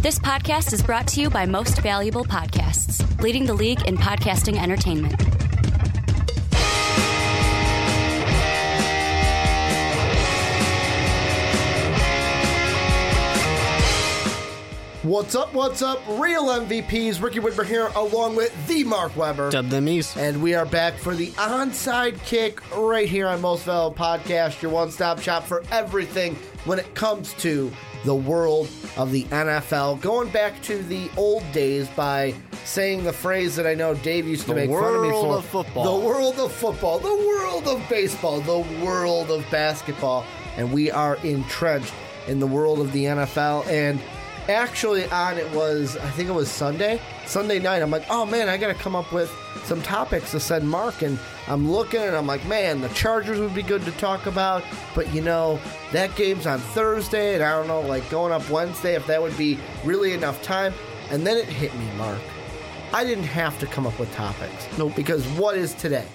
This podcast is brought to you by Most Valuable Podcasts, leading the league in podcasting entertainment. What's up? What's up? Real MVPs. Ricky Widmer here, along with the Mark Weber. Dub them East. And we are back for the onside kick right here on Most Valuable Podcast, your one stop shop for everything when it comes to the world of the NFL. Going back to the old days by saying the phrase that I know Dave used to The make fun of me for. The world of football. The world of football, the world of baseball, the world of basketball. And we are entrenched in the world of the NFL. And actually on it was I think it was Sunday. Sunday night. I'm like, oh man, I gotta come up with some topics to send Mark and I'm looking and I'm like, man, the Chargers would be good to talk about, but you know, that game's on Thursday and I don't know, like going up Wednesday if that would be really enough time. And then it hit me, Mark. I didn't have to come up with topics. Nope. Because what is today?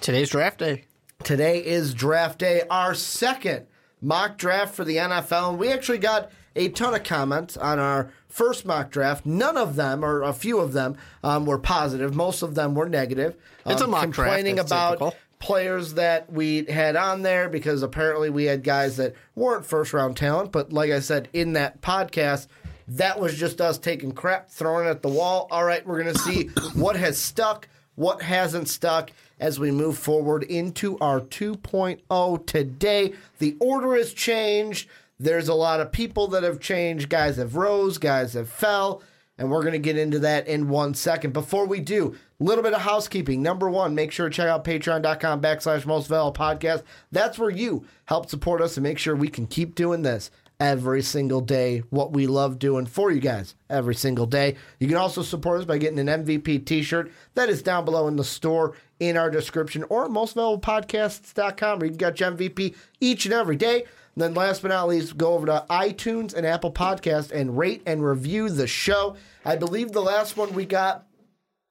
Today's draft day. Today is draft day, our second mock draft for the NFL. And we actually got a ton of comments on our first mock draft. None of them, or a few of them, um, were positive. Most of them were negative. It's a Um, mock draft, complaining that's about typical. players that we had on there because apparently we had guys that weren't first round talent. But like I said in that podcast, that was just us taking crap, throwing it at the wall. All right, we're going to see what has stuck, what hasn't stuck as we move forward into our 2.0 today. The order has changed. There's a lot of people that have changed. Guys have rose, guys have fell. And we're going to get into that in one second. Before we do, a little bit of housekeeping. Number one, make sure to check out patreon.com backslash most podcast. That's where you help support us and make sure we can keep doing this every single day. What we love doing for you guys every single day. You can also support us by getting an MVP t shirt. That is down below in the store in our description or mostvaluablepodcasts.com where you can get your MVP each and every day. And then last but not least, go over to iTunes and Apple Podcast and rate and review the show. I believe the last one we got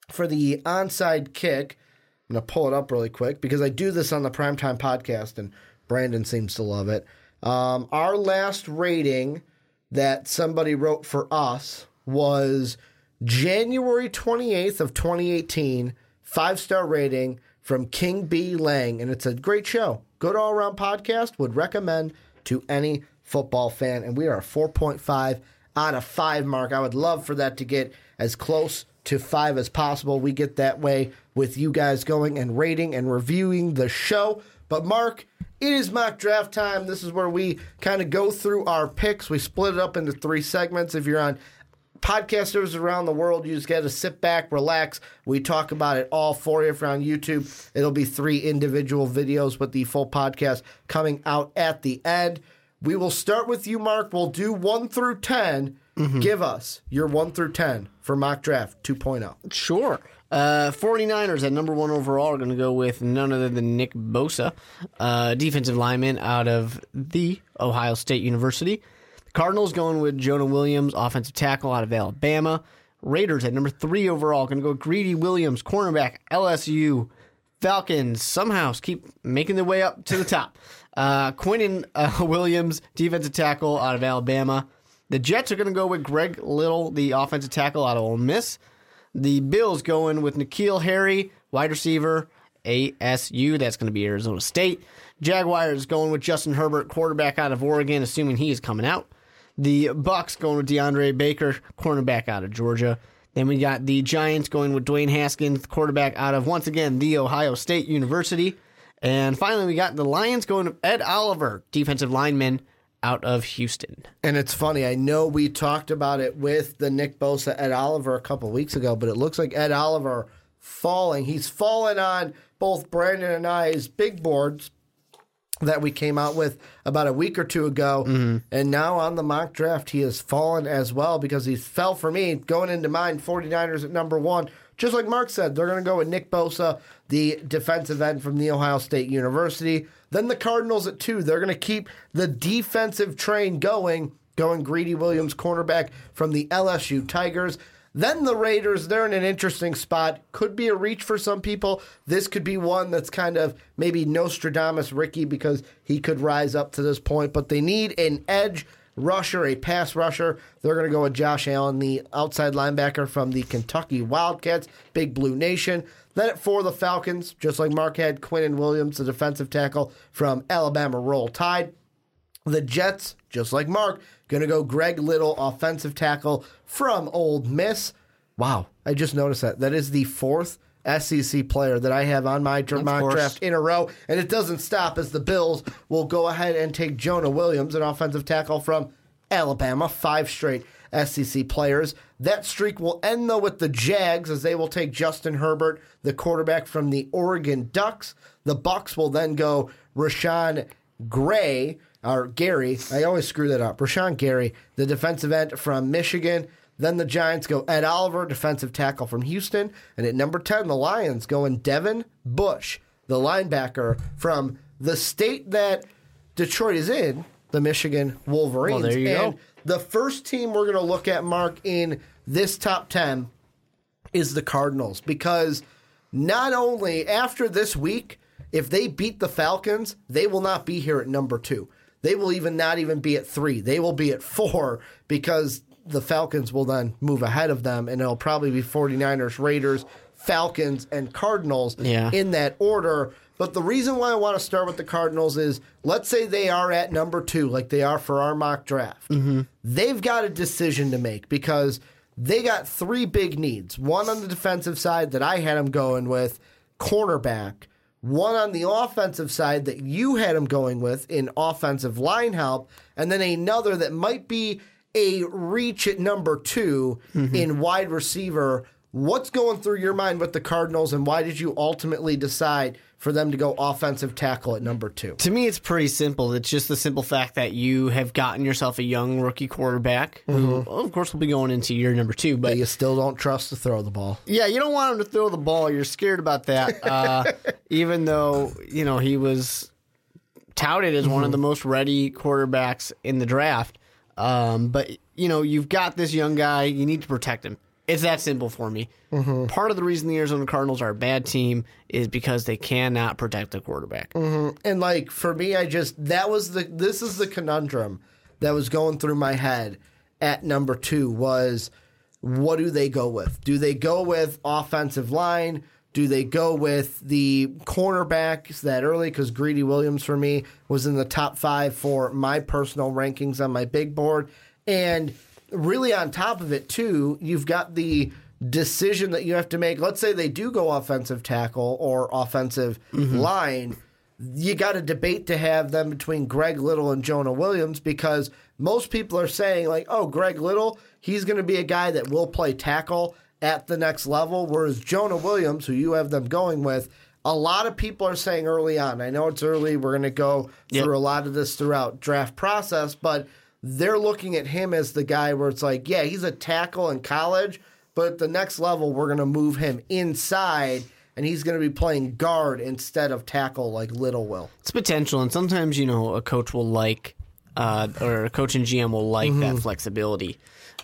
for the onside kick. I'm going to pull it up really quick because I do this on the Primetime podcast and Brandon seems to love it. Um, our last rating that somebody wrote for us was January 28th of 2018, five star rating from King B Lang, and it's a great show. Good all around podcast. Would recommend to any football fan, and we are a 4.5 out of five mark. I would love for that to get as close to five as possible. We get that way with you guys going and rating and reviewing the show. But Mark, it is mock draft time. This is where we kind of go through our picks. We split it up into three segments. If you're on podcasters around the world, you just got to sit back, relax. We talk about it all for you. If you're on YouTube, it'll be three individual videos with the full podcast coming out at the end. We will start with you, Mark. We'll do one through 10. Give us your one through 10 for mock draft oh. 2.0. Sure. Uh, 49ers at number one overall are going to go with none other than Nick Bosa, uh, defensive lineman out of the Ohio State University. Cardinals going with Jonah Williams, offensive tackle out of Alabama. Raiders at number three overall going to go Greedy Williams, cornerback, LSU. Falcons somehow keep making their way up to the top. Uh, Quinnen uh, Williams, defensive tackle out of Alabama. The Jets are going to go with Greg Little, the offensive tackle out of Ole Miss. The Bills going with N'Keal Harry, wide receiver, ASU. That's going to be Arizona State. Jaguars going with Justin Herbert, quarterback out of Oregon, assuming he is coming out. The Bucks going with DeAndre Baker, cornerback out of Georgia. Then we got the Giants going with Dwayne Haskins, quarterback out of once again the Ohio State University. And finally, we got the Lions going with Ed Oliver, defensive lineman out of Houston. And it's funny. I know we talked about it with the Nick Bosa Ed Oliver a couple weeks ago, but it looks like Ed Oliver falling. He's fallen on both Brandon and I's big boards that we came out with about a week or two ago. Mm-hmm. And now on the mock draft, he has fallen as well because he fell for me going into mine 49ers at number one. Just like Mark said, they're going to go with Nick Bosa, the defensive end from the Ohio State University. Then the Cardinals at two. They're going to keep the defensive train going, going Greedy Williams, cornerback from the LSU Tigers. Then the Raiders, they're in an interesting spot. Could be a reach for some people. This could be one that's kind of maybe Nostradamus Ricky because he could rise up to this point, but they need an edge rusher, a pass rusher. They're going to go with Josh Allen, the outside linebacker from the Kentucky Wildcats, Big Blue Nation. Then at four, the Falcons, just like Mark had, Quinnen Williams, the defensive tackle from Alabama Roll Tide. The Jets, just like Mark, going to go Greg Little, offensive tackle from Ole Miss. Wow, I just noticed that. That is the fourth SEC player that I have on my dr- mock draft in a row, and it doesn't stop as the Bills will go ahead and take Jonah Williams, an offensive tackle from Alabama, five straight SEC players. That streak will end though with the Jags as they will take Justin Herbert, the quarterback from the Oregon Ducks. The Bucks will then go Rashan Gray or Gary. I always screw that up. Rashan Gary, the defensive end from Michigan. Then the Giants go Ed Oliver, defensive tackle from Houston. And at number 10, the Lions go in Devin Bush, the linebacker from the state that Detroit is in, the Michigan Wolverines. Well, there you and go. the first team we're going to look at, Mark, in this top 10 is the Cardinals because not only after this week, if they beat the Falcons, they will not be here at number two. They will even not even be at three. They will be at four because the Falcons will then move ahead of them, and it'll probably be 49ers, Raiders, Falcons, and Cardinals Yeah. in that order. But the reason why I want to start with the Cardinals is let's say they are at number two, like they are for our mock draft. Mm-hmm. They've got a decision to make because they got three big needs. One on the defensive side that I had them going with, cornerback. One on the offensive side that you had him going with in offensive line help. And then another that might be a reach at number 2 mm-hmm. in wide receiver. What's going through your mind with the Cardinals, and why did you ultimately decide for them to go offensive tackle at number two? To me, it's pretty simple. It's just the simple fact that you have gotten yourself a young rookie quarterback, who, of course, will be going into year number two. But But you still don't trust to throw the ball. yeah, you don't want him to throw the ball. You're scared about that, uh, even though you know he was touted as one of the most ready quarterbacks in the draft. Um, but you know, you've got this young guy. You need to protect him. It's that simple for me. Mm-hmm. Part of the reason the Arizona Cardinals are a bad team is because they cannot protect the quarterback. Mm-hmm. And like for me, I just that was the this is the conundrum that was going through my head at number two was what do they go with? Do they go with offensive line? Do they go with the cornerbacks that early? Because Greedy Williams for me was in the top five for my personal rankings on my big board. And really on top of it, too, you've got the decision that you have to make. Let's say they do go offensive tackle or offensive mm-hmm. line you got a debate to have them between Greg Little and Jonah Williams because most people are saying like, oh, Greg Little, he's going to be a guy that will play tackle at the next level, whereas Jonah Williams, who you have them going with, a lot of people are saying early on. I know it's early. We're going to go Yep. through a lot of this throughout draft process, but they're looking at him as the guy where it's like, yeah, he's a tackle in college, but at the next level, we're going to move him inside. And he's going to be playing guard instead of tackle like Little will. It's potential, and sometimes you know a coach will like, uh, or a coach and GM will like that flexibility.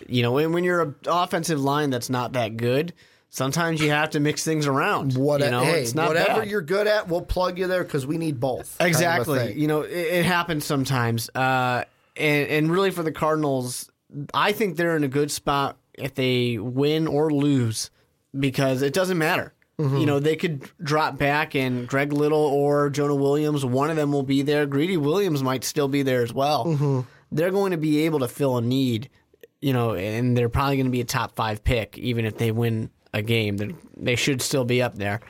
You know, when, when you're an offensive line that's not that good, sometimes you have to mix things around. What you know, hey, it's not whatever bad. you're good at, we'll plug you there because we need both. kind of Exactly. You know, it, it happens sometimes. Uh, and, and really for the Cardinals, I think they're in a good spot if they win or lose because it doesn't matter. Mm-hmm. You know, they could drop back and Greg Little or Jonah Williams, one of them will be there. Greedy Williams might still be there as well. Mm-hmm. They're going to be able to fill a need, you know, and they're probably going to be a top five pick, even if they win a game. They're, they should still be up there.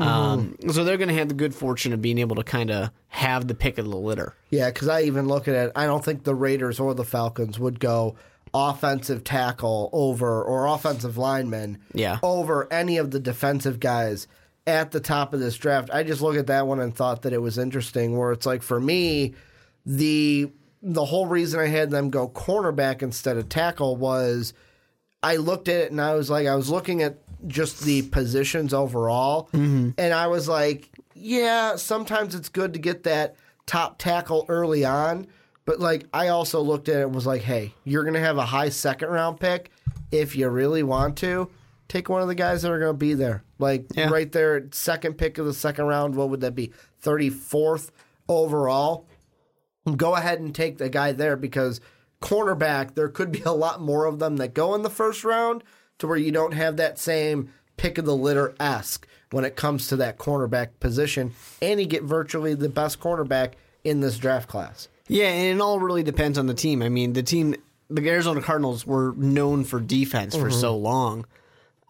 Um, so they're going to have the good fortune of being able to kind of have the pick of the litter. Yeah, because I even look at it. I don't think the Raiders or the Falcons would go offensive tackle over or offensive lineman Yeah. over any of the defensive guys at the top of this draft. I just look at that one and thought that it was interesting. Where it's like for me, the the whole reason I had them go cornerback instead of tackle was I looked at it and I was like, I was looking at just the positions overall, mm-hmm. and I was like, yeah, sometimes it's good to get that top tackle early on, but like I also looked at it and was like, hey, you're gonna have a high second round pick if you really want to. Take one of the guys that are going to be there. Like Yeah. right there, second pick of the second round. What would that be? 34th overall go ahead and take the guy there because cornerback, there could be a lot more of them that go in the first round to where you don't have that same pick of the litter esque when it comes to that cornerback position. And you get virtually the best cornerback in this draft class. Yeah, and it all really depends on the team. I mean, the team, the Arizona Cardinals were known for defense for so long.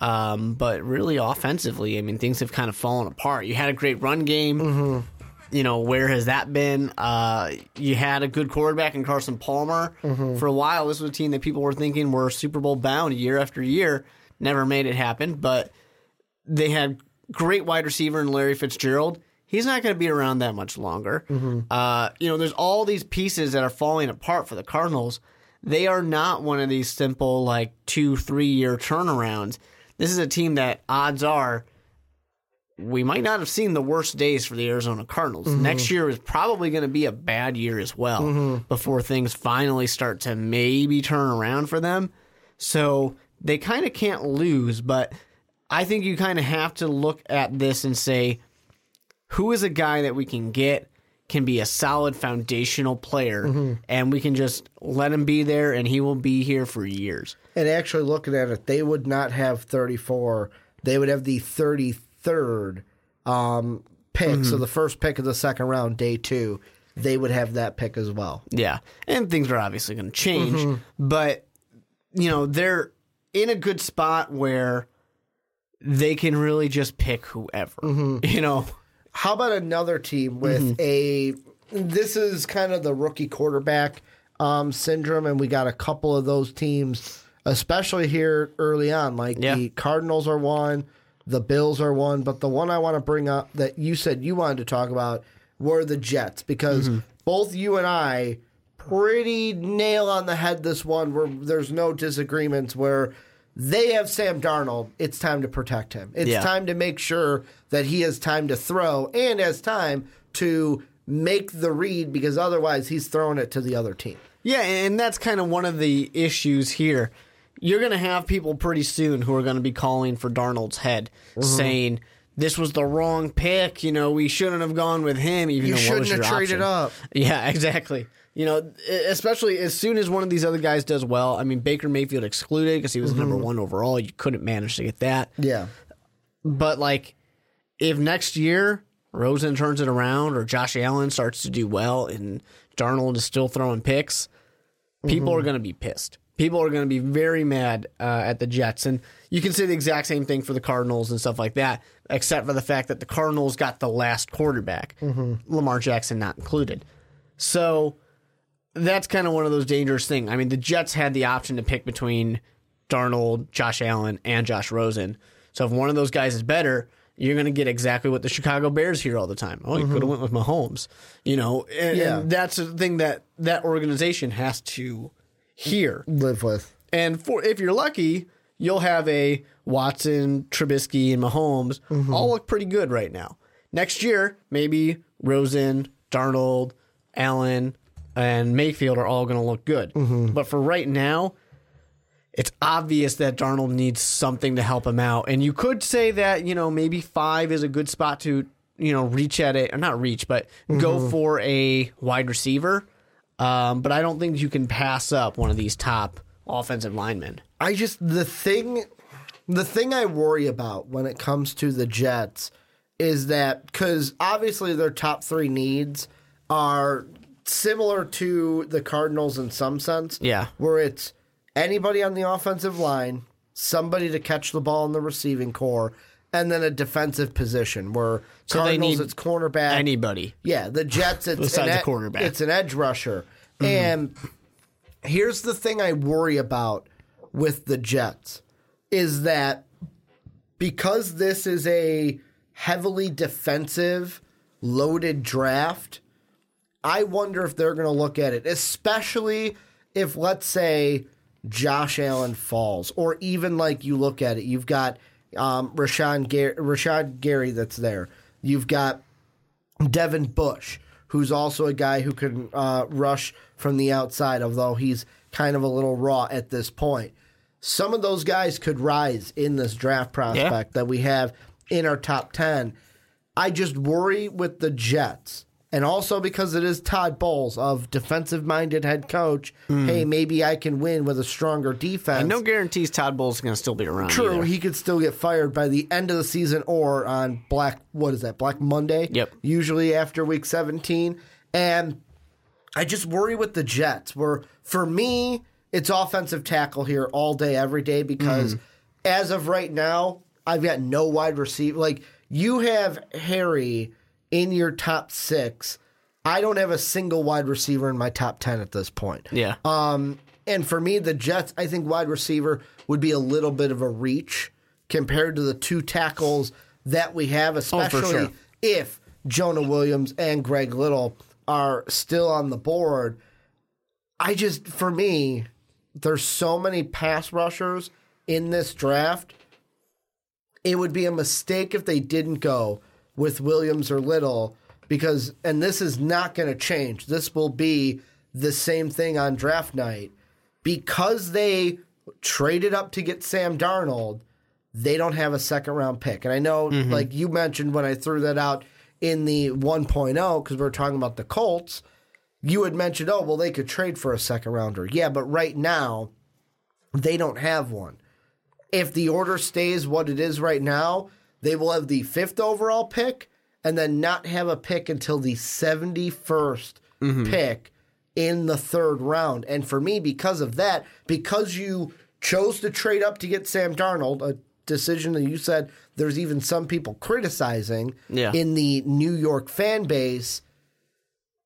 Um, but really offensively, I mean, things have kind of fallen apart. You had a great run game. You know, where has that been? Uh, you had a good quarterback in Carson Palmer. For a while, this was a team that people were thinking were Super Bowl bound year after year. Never made it happen, but they had great wide receiver in Larry Fitzgerald. He's not going to be around that much longer. Uh, you know, there's all these pieces that are falling apart for the Cardinals. They are not one of these simple, like, two, three year turnarounds. This is a team that odds are we might not have seen the worst days for the Arizona Cardinals. Mm-hmm. Next year is probably going to be a bad year as well mm-hmm. before things finally start to maybe turn around for them. So they kind of can't lose, but I think you kind of have to look at this and say, who is a guy that we can get can be a solid foundational player mm-hmm. and we can just let him be there and he will be here for years. And actually looking at it, they would not have 34. They would have the 33rd um, pick. So the first pick of the second round, day two, they would have that pick as well. Yeah. And things are obviously going to change, but you know, they're in a good spot where they can really just pick whoever. You know. How about another team with a? This is kind of the rookie quarterback um, syndrome, and we got a couple of those teams, especially here early on. Like Yeah. the Cardinals are one, the Bills are one, but the one I want to bring up that you said you wanted to talk about were the Jets because mm-hmm. both you and I pretty nail on the head this one where there's no disagreements where they have Sam Darnold. It's time to protect him. It's Yeah. time to make sure that he has time to throw and has time to make the read because otherwise he's throwing it to the other team. Yeah, and that's kind of one of the issues here. You're going to have people pretty soon who are going to be calling for Darnold's head, mm-hmm. saying this was the wrong pick. You know, we shouldn't have gone with him. Even You though shouldn't have traded option? up. Yeah, exactly. You know, especially as soon as one of these other guys does well. I mean, Baker Mayfield excluded because he was number mm-hmm. one overall. You couldn't manage to get that. Yeah. But like, if next year Rosen turns it around or Josh Allen starts to do well and Darnold is still throwing picks, people are mm-hmm. going to be pissed. People are going to be very mad uh, at the Jets, and you can say the exact same thing for the Cardinals and stuff like that, except for the fact that the Cardinals got the last quarterback, Lamar Jackson not included. So that's kind of one of those dangerous things. I mean, the Jets had the option to pick between Darnold, Josh Allen, and Josh Rosen. So if one of those guys is better, you're going to get exactly what the Chicago Bears hear all the time. Oh, you could have went with Mahomes. You know, and, Yeah. and that's the thing that that organization has to hear. Live with. And for if you're lucky, you'll have a Watson, Trubisky, and Mahomes mm-hmm. all look pretty good right now. Next year, maybe Rosen, Darnold, Allen, and Mayfield are all going to look good. Mm-hmm. But for right now, it's obvious that Darnold needs something to help him out. And you could say that, you know, maybe five is a good spot to, you know, reach at it, or not reach, but go mm-hmm. for a wide receiver. Um, but I don't think you can pass up one of these top offensive linemen. I just the thing the thing I worry about when it comes to the Jets is that cuz obviously their top 3 needs are similar to the Cardinals in some sense. Yeah. Where it's anybody on the offensive line, somebody to catch the ball in the receiving corps, and then a defensive position where So they Cardinals need it's cornerback. Anybody. Yeah, the Jets. It's Besides an a ed- quarterback. It's an edge rusher, mm-hmm. and here's the thing I worry about with the Jets is that because this is a heavily defensive, loaded draft, I wonder if they're going to look at it, especially if let's say Josh Allen falls, or even like you look at it, you've got um, Rashan Gary, Rashad Gary that's there. You've got Devin Bush, who's also a guy who can uh, rush from the outside, although he's kind of a little raw at this point. Some of those guys could rise in this draft prospect that we have in our top 10. I just worry with the Jets and also because it is Todd Bowles of defensive minded head coach. Hey, maybe I can win with a stronger defense. And no guarantees Todd Bowles is going to still be around. True, either. he could still get fired by the end of the season or on Black what is that? Black Monday. Yep. Usually after week 17. And I just worry with the Jets where for me it's offensive tackle here all day every day because mm-hmm. as of right now I've got no wide receiver like you have Harry in your top 6. I don't have a single wide receiver in my top 10 at this point. yeah. Um, and for me, the Jets, I think wide receiver would be a little bit of a reach compared to the two tackles that we have, especially sure. if Jonah Williams and Greg Little are still on the board. I just, for me, there's so many pass rushers in this draft. It would be a mistake if they didn't go with Williams or Little because, and this is not going to change. This will be the same thing on draft night because they traded up to get Sam Darnold. They don't have a second round pick, and I know, mm-hmm. like you mentioned when I threw that out in the 1.0 because we are talking about the Colts. You had mentioned, oh well, they could trade for a second rounder. Yeah, but right now they don't have one. If the order stays what it is right now, they will have the fifth overall pick and then not have a pick until the 71st mm-hmm. pick in the third round. And for me, because of that, because you chose to trade up to get Sam Darnold, a decision that you said there's even some people criticizing Yeah. in the New York fan base,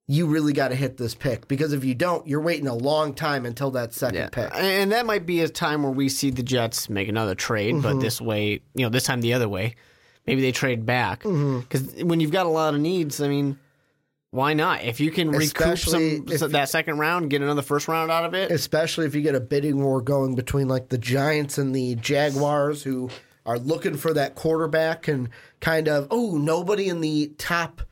you really got to hit this pick because if you don't, you're waiting a long time until that second Yeah. pick. And that might be a time where we see the Jets make another trade, but Mm-hmm. this way, you know, this time the other way. Maybe they trade back. Mm-hmm. Because when you've got a lot of needs, I mean, why not? If you can recoup some if- that second round, get another first round out of it. especially if you get a bidding war going between like the Giants and the Jaguars who are looking for that quarterback and kind of oh nobody in the top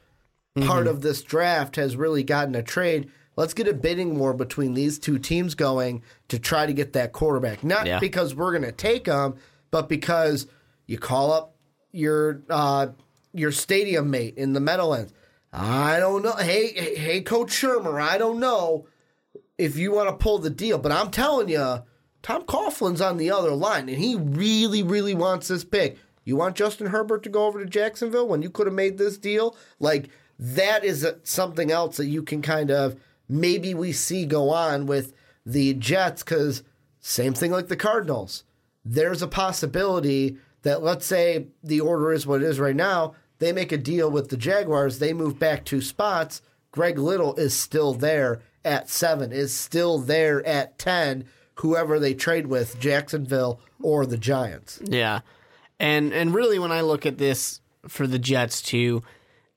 part Mm-hmm. of this draft has really gotten a trade. Let's get a bidding war between these two teams going to try to get that quarterback. Not Yeah. because we're going to take them, but because you call up your uh, your stadium mate in the Meadowlands. I don't know. Hey, hey, hey, Coach Shurmur, I don't know if you want to pull the deal. But I'm telling you, Tom Coughlin's on the other line, and he really, really wants this pick. You want Justin Herbert to go over to Jacksonville when you could have made this deal? Like, that is something else that you can kind of maybe we see go on with the Jets because same thing like the Cardinals. There's a possibility that, let's say, the order is what it is right now. They make a deal with the Jaguars, they move back two spots. Greg Little is still there at seven, is still there at 10, whoever they trade with, Jacksonville or the Giants. Yeah. And and really when I look at this for the Jets too,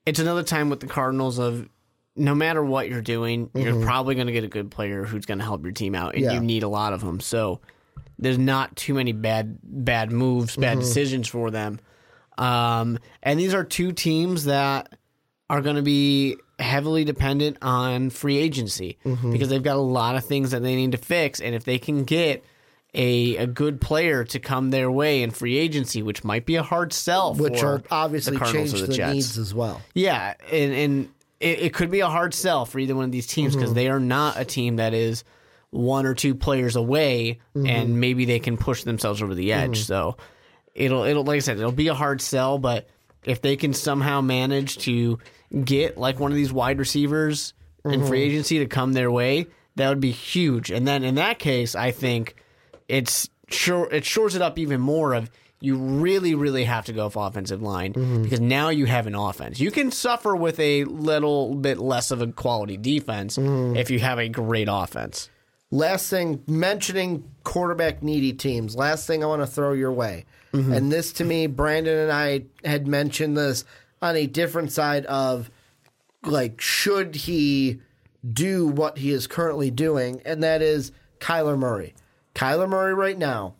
it's another time with the Cardinals of no matter what you're doing, you're mm-hmm. probably going to get a good player who's going to help your team out and Yeah. you need a lot of them. So there's not too many bad bad moves, bad mm-hmm. decisions for them. Um, and these are two teams that are going to be heavily dependent on free agency mm-hmm. because they've got a lot of things that they need to fix. And if they can get a, a good player to come their way in free agency, which might be a hard sell, Which for will obviously the change the, the, Jets. needs as well. Yeah, and and it, it could be a hard sell for either one of these teams because mm-hmm. they are not a team that is one or two players away, mm-hmm. and maybe they can push themselves over the edge. Mm-hmm. So it'll it'll like I said, it'll be a hard sell, but if they can somehow manage to get like one of these wide receivers in free agency to come their way, that would be huge. And then in that case, I think it's sure it shores it up even more of you really really have to go for offensive line mm-hmm. because now you have an offense. You can suffer with a little bit less of a quality defense mm-hmm. if you have a great offense. Last thing, mentioning quarterback needy teams. Last thing I want to throw your way. Mm-hmm. And this to me, Brandon and I had mentioned this on a different side of like, should he do what he is currently doing? And that is Kyler Murray. Kyler Murray, right now,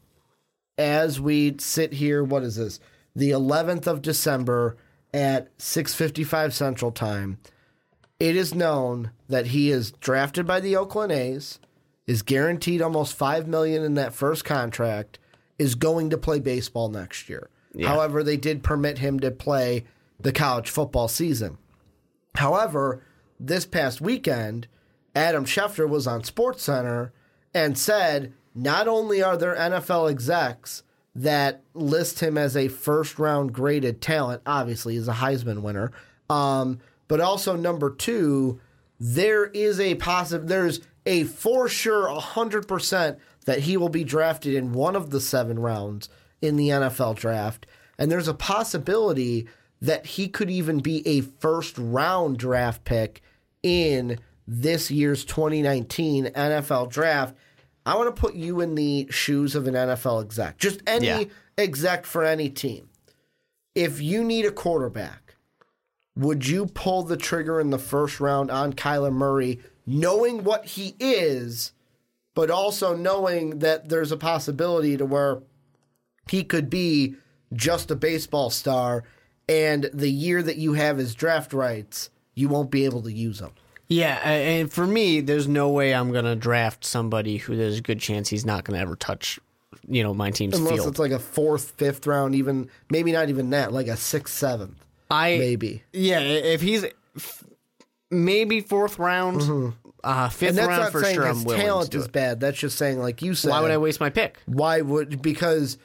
as we sit here, what is this? The 11th of December at 6:55 Central Time. It is known that he is drafted by the Oakland A's, is guaranteed almost 5 million in that first contract, is going to play baseball next year. However, they did permit him to play the college football season. However, this past weekend, Adam Schefter was on SportsCenter and said not only are there NFL execs that list him as a first round graded talent, obviously, he's a Heisman winner, um, but also number two, there is a positive, there's a for sure 100% that he will be drafted in one of the seven rounds in the NFL draft. And there's a possibility that he could even be a first round draft pick in this year's 2019 NFL draft. I want to put you in the shoes of an NFL exec, just any Yeah. exec for any team. If you need a quarterback, would you pull the trigger in the first round on Kyler Murray, knowing what he is, but also knowing that there's a possibility to where he could be just a baseball star, and the year that you have his draft rights, you won't be able to use them. Yeah, and for me, there's no way I'm gonna draft somebody who there's a good chance he's not gonna ever touch, you know, my team's Unless field. it's like a fourth, fifth round, even maybe not even that, like a sixth, seventh, I maybe. yeah, if he's f- maybe fourth round, uh, fifth Mm-hmm. And that's round not for saying sure. his I'm willing to talent is it. bad. That's just saying, like you said, Why would I waste my pick? Why would because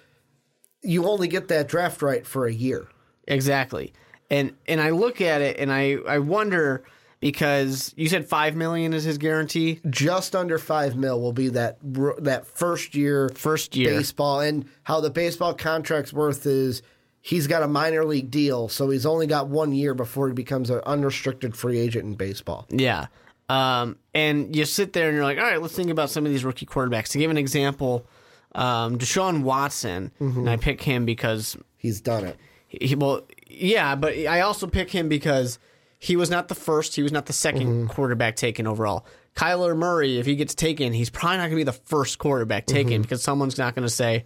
you only get that draft right for a year. Exactly. And and I look at it and I I wonder because you said five million is his guarantee. Just under five mil will be that that first year First year. baseball, and how the baseball contract's worth is he's got a minor league deal, so he's only got one year before he becomes an unrestricted free agent in baseball. Yeah. Um, and you sit there and you're like, all right, let's think about some of these rookie quarterbacks. To give an example, um, Deshaun Watson, Mm-hmm. and I pick him because He's done it. he, well, yeah, but I also pick him because he was not the first, he was not the 2nd Mm-hmm. quarterback taken overall. Kyler Murray, if he gets taken, he's probably not going to be the first quarterback taken Mm-hmm. because someone's not going to say,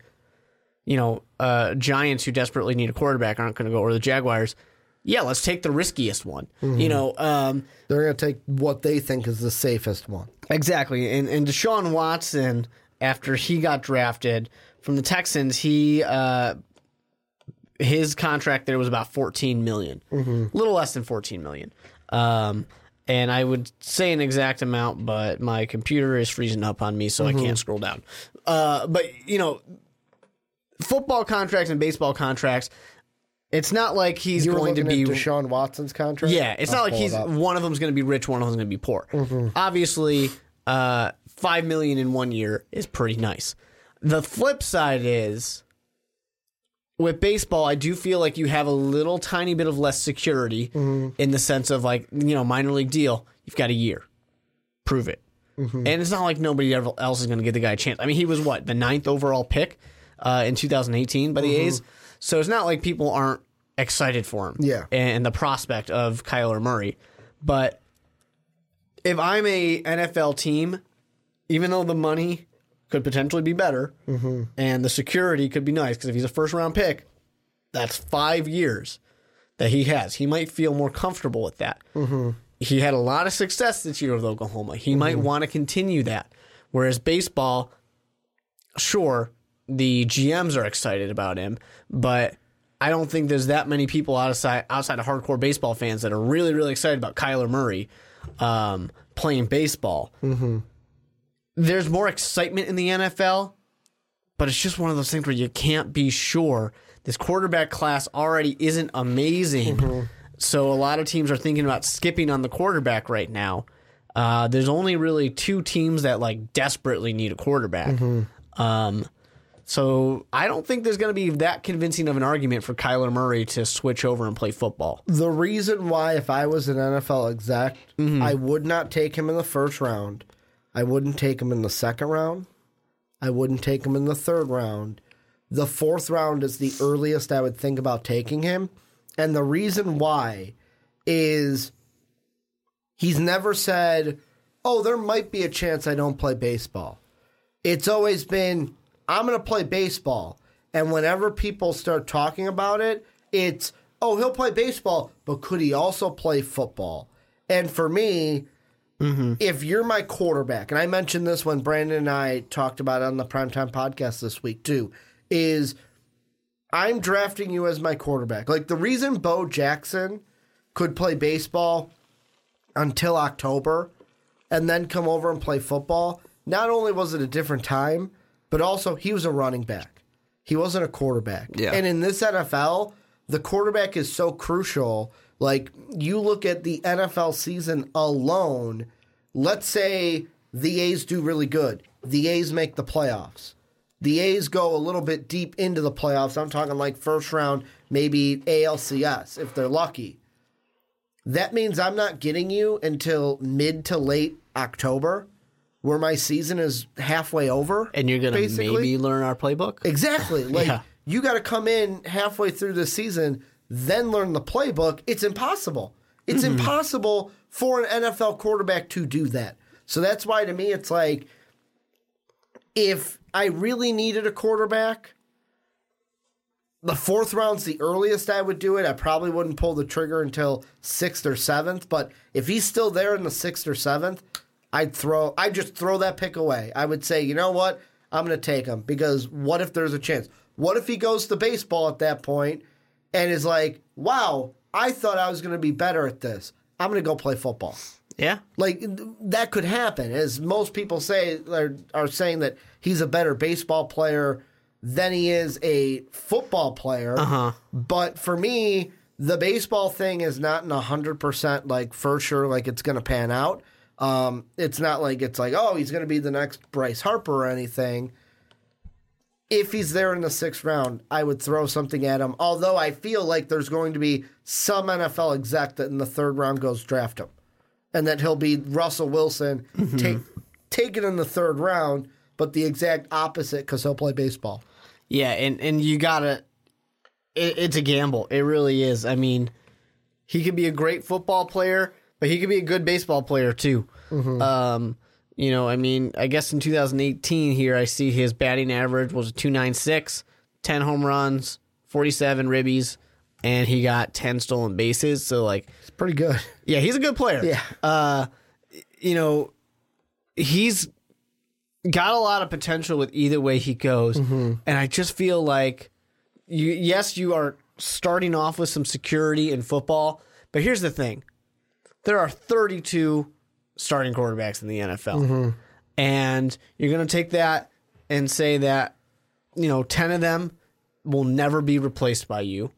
you know, uh, Giants who desperately need a quarterback aren't going to go, or the Jaguars. Yeah, let's take the riskiest one. Mm-hmm. You know, um, They're going to take what they think is the safest one. Exactly. And and Deshaun Watson, after he got drafted from the Texans, he uh his contract there was about fourteen million. a little less than fourteen million. Um, and I would say an exact amount, but my computer is freezing up on me, so I can't scroll down. Uh, but you know, football contracts and baseball contracts. It's not like he's going to be Deshaun Watson's contract. yeah, it's I'll not like he's one of them's going to be rich, one of them's going to be poor. Obviously, uh, five million in one year is pretty nice. The flip side is with baseball, I do feel like you have a little tiny bit of less security mm-hmm. in the sense of like you know minor league deal. You've got a year, prove it, mm-hmm. and it's not like nobody ever else is going to give the guy a chance. I mean, he was what the ninth overall pick uh, in 2018 by the mm-hmm. A's, so it's not like people aren't excited for him Yeah. and the prospect of Kyler Murray. But if I'm a NFL team, even though the money could potentially be better mm-hmm. and the security could be nice, because if he's a first round pick, that's five years that he has. He might feel more comfortable with that. Mm-hmm. He had a lot of success this year with Oklahoma. He might mm-hmm. want to continue that. Whereas baseball, sure, the GMs are excited about him, but I don't think there's that many people outside outside of hardcore baseball fans that are really really excited about Kyler Murray um, playing baseball. There's more excitement in the NFL, but it's just one of those things where you can't be sure. This quarterback class already isn't amazing, so a lot of teams are thinking about skipping on the quarterback right now. Uh, there's only really two teams that like desperately need a quarterback. Um, so I don't think there's going to be that convincing of an argument for Kyler Murray to switch over and play football. The reason why, if I was an NFL exec, Mm-hmm. I would not take him in the first round. I wouldn't take him in the second round. I wouldn't take him in the third round. The fourth round is the earliest I would think about taking him. And the reason why is he's never said, Oh, there might be a chance I don't play baseball. It's always been, I'm going to play baseball. And whenever people start talking about it, it's, oh, he'll play baseball, but could he also play football? And for me, Mm-hmm. if you're my quarterback, and I mentioned this when Brandon and I talked about it on the Primetime podcast this week too, is I'm drafting you as my quarterback. Like the reason Bo Jackson could play baseball until October and then come over and play football, not only was it a different time, but also he was a running back. He wasn't a quarterback. Yeah. And in this NFL, the quarterback is so crucial. Like you look at the NFL season alone, let's say the A's do really good. The A's make the playoffs. The A's go a little bit deep into the playoffs. I'm talking like first round, maybe ALCS if they're lucky. That means I'm not getting you until mid to late October, where my season is halfway over. And you're gonna maybe learn our playbook. Exactly. Like Yeah. you got to come in halfway through the season, then learn the playbook. It's impossible. It's Mm-hmm. impossible for an NFL quarterback to do that. So that's why to me it's like if I really needed a quarterback, the fourth round's the earliest I would do it. I probably wouldn't pull the trigger until sixth or seventh. But if he's still there in the sixth or seventh, I'd throw. I'd just throw that pick away. I would say, you know what? I'm going to take him because what if there's a chance? What if he goes to baseball at that point and is like, wow, I thought I was going to be better at this. I'm going to go play football. Yeah. Like that could happen, as most people say are, are saying that he's a better baseball player than he is a football player. Uh-huh. But for me, the baseball thing is not in hundred percent like for sure like it's going to pan out. Um, it's not like it's like oh he's going to be the next Bryce Harper or anything. If he's there in the sixth round, I would throw something at him. Although I feel like there's going to be some NFL exec that in the third round goes draft him and that he'll be Russell Wilson take taken in the third round, but the exact opposite because he'll play baseball. Yeah, and and you gotta. It, it's a gamble. It really is. I mean, he could be a great football player, but he could be a good baseball player too. Um, you know, I mean, I guess in 2018 here, I see his batting average was a 296, 10 home runs, 47 ribbies, and he got 10 stolen bases. So like, It's pretty good. yeah, he's a good player. Yeah. Uh, you know, he's got a lot of potential with either way he goes. And I just feel like, you, yes, you are starting off with some security in football, but here's the thing there are 32 starting quarterbacks in the NFL. And you're going to take that and say that, you know, 10 of them will never be replaced by you.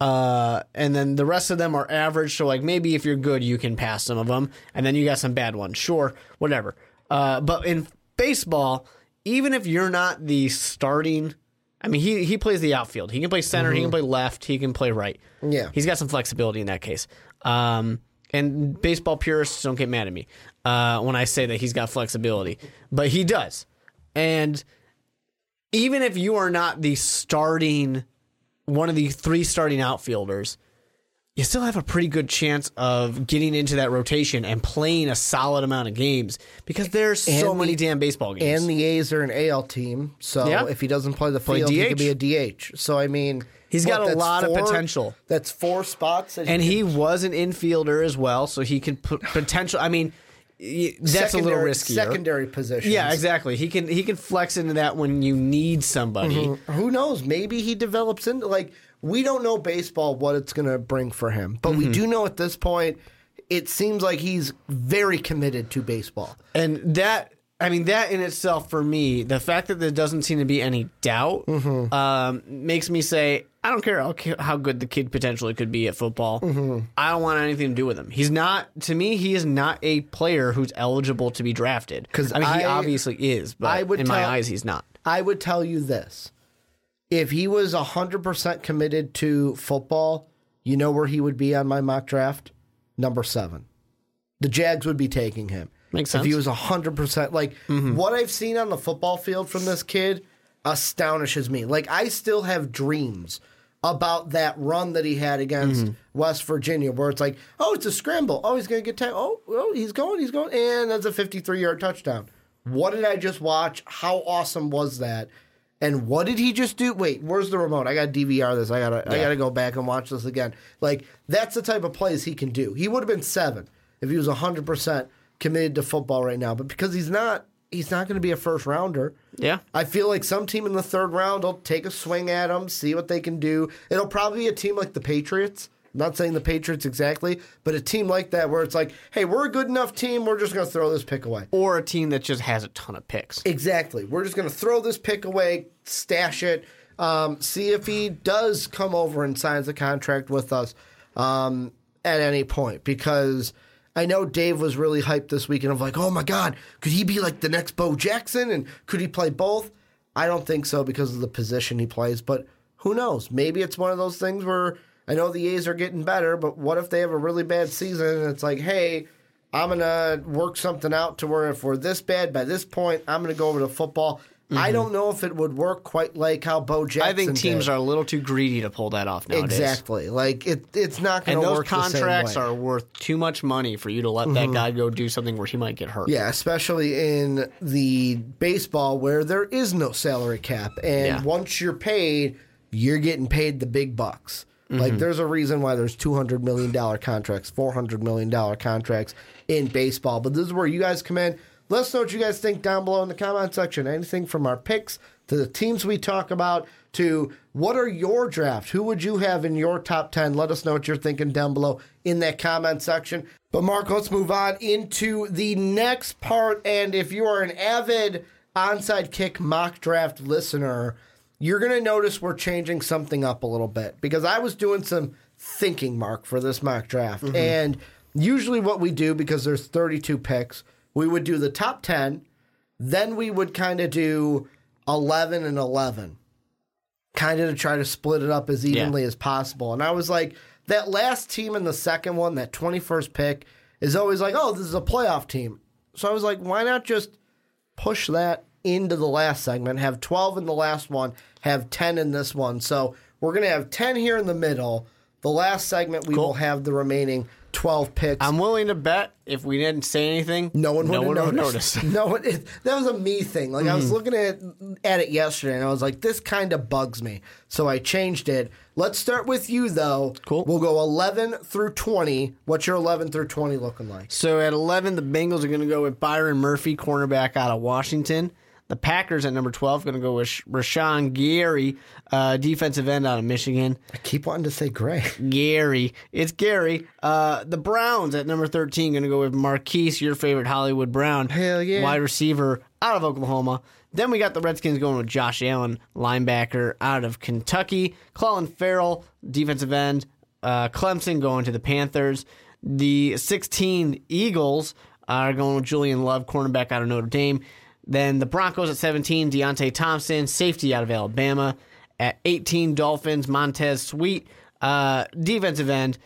Uh, and then the rest of them are average. So like maybe if you're good, you can pass some of them, and then you got some bad ones. Sure, whatever. Uh, but in baseball, even if you're not the starting, I mean, he he plays the outfield. He can play center. He can play left. He can play right. Yeah. he's got some flexibility in that case. Um, and baseball purists don't get mad at me uh, when I say that he's got flexibility, but he does. And even if you are not the starting one of the three starting outfielders, you still have a pretty good chance of getting into that rotation and playing a solid amount of games because there's so And many damn baseball games. And the A's are an AL team, so Yeah. if he doesn't play the field, he could be a DH. So I mean, He's got a lot of potential. That's four spots, that and he was an infielder as well, so he can put potential. I mean, that's a little risky. Secondary position. Yeah, exactly. He can he can flex into that when you need somebody. Who knows? Maybe he develops into like we don't know baseball what it's going to bring for him, but Mm-hmm. we do know at this point it seems like he's very committed to baseball. And that, I mean, that in itself for me, the fact that there doesn't seem to be any doubt um, makes me say, I don't care how, how good the kid potentially could be at football. I don't want anything to do with him. He's not, to me, he is not a player who's eligible to be drafted. 'Cause I mean, he I- obviously is, but I would in my eyes, he's not. I would tell you this. If he was 100% committed to football, you know where he would be on my mock draft? Number seven. The Jags would be taking him. Makes If he sense. was 100%. Like, mm-hmm. what I've seen on the football field from this kid astonishes me. Like, I still have dreams about that run that he had against mm-hmm. West Virginia, where it's like, oh, it's a scramble. Oh, he's going to get ta- Oh, oh, he's going, he's going. And that's a 53 yard touchdown. What did I just watch? How awesome was that? And what did he just do? Wait, where's the remote? I got to DVR this. I gotta, I gotta go back and watch this again. Like that's the type of plays he can do. He would have been seven if he was hundred percent committed to football right now. But because he's not, he's not going to be a first rounder. Yeah. I feel like some team in the third round will take a swing at him, see what they can do. It'll probably be a team like the Patriots I'm not saying the Patriots exactly, but a team like that where it's like, hey, we're a good enough team, we're just going to throw this pick away. Or a team that just has a ton of picks. Exactly. We're just going to throw this pick away, stash it, um, see if he does come over and signs a contract with us um, at any point. Because I know Dave was really hyped this weekend of like, oh my God, could he be like the next Bo Jackson? And could he play both? I don't think so because of the position he plays, but who knows? Maybe it's one of those things where I know the A's are getting better, but what if they have a really bad season and it's like, hey, I'm gonna work something out to where if we're this bad by this point, I'm gonna go over to football. I don't know if it would work quite like how Bo Jackson. Mm-hmm. I think teams did. are a little too greedy to pull that off nowadays. exactly like it. It's not going to those work. the same contracts. Mm-hmm. are worth too much money for you to let that guy go do something where he might get hurt. Yeah, especially in the baseball where there is no salary cap. And Yeah. once you're paid, you're getting paid the big bucks. Mm-hmm. Like there's a reason why there's $200 million contracts, $400 million contracts in baseball. But this is where you guys come in. Let us know what you guys think down below in the comment section. Anything from our picks to the teams we talk about to what are your draft? Who would you have in your top 10? Let us know what you're thinking down below in that comment section. But Mark, let's move on into the next part. And if you are an avid onside kick mock draft listener, you're going to notice we're changing something up a little bit because I was doing some thinking, Mark, for this mock draft. Mm-hmm. And usually what we do, because there's 32 picks, we would do the top 10, then we would kind of do 11 and 11 kind of to try to split it up as evenly as possible. And I was like, that last team in the second one, that 21st pick, is always like, oh, this is a playoff team. So I was like, why not just push that into the last segment, have 12 in the last one, have 10 in this one. So we're going to have 10 here in the middle. The last segment, we will have the remaining 12 picks. I'm willing to bet if we didn't say anything, No one would no have one would noticed. noticed. no one. It, that was a me thing. Like I was mm-hmm. looking at at it yesterday, and I was like, "This kind of bugs me." So I changed it. Let's start with you, though. Cool. We'll go eleven through twenty. What's your eleven through twenty looking like? So at 11, the Bengals are going to go with Byron Murphy, cornerback out of Washington. The Packers at number 12 going to go with Rashan Gary, uh, defensive end out of Michigan. I keep wanting to say Gray. Gary. It's Gary. Uh, the Browns at number 13 going to go with Marquise, your favorite Hollywood Brown. Hell yeah. Wide receiver out of Oklahoma. Then we got the Redskins going with Josh Allen, linebacker out of Kentucky. Clelin Ferrell, defensive end. Uh, Clemson going to the Panthers. The 16 Eagles are going with Julian Love, cornerback out of Notre Dame. Then the Broncos at 17, Deionte Thompson, safety out of Alabama. At 18, Dolphins, Montez Sweet, uh, defensive end,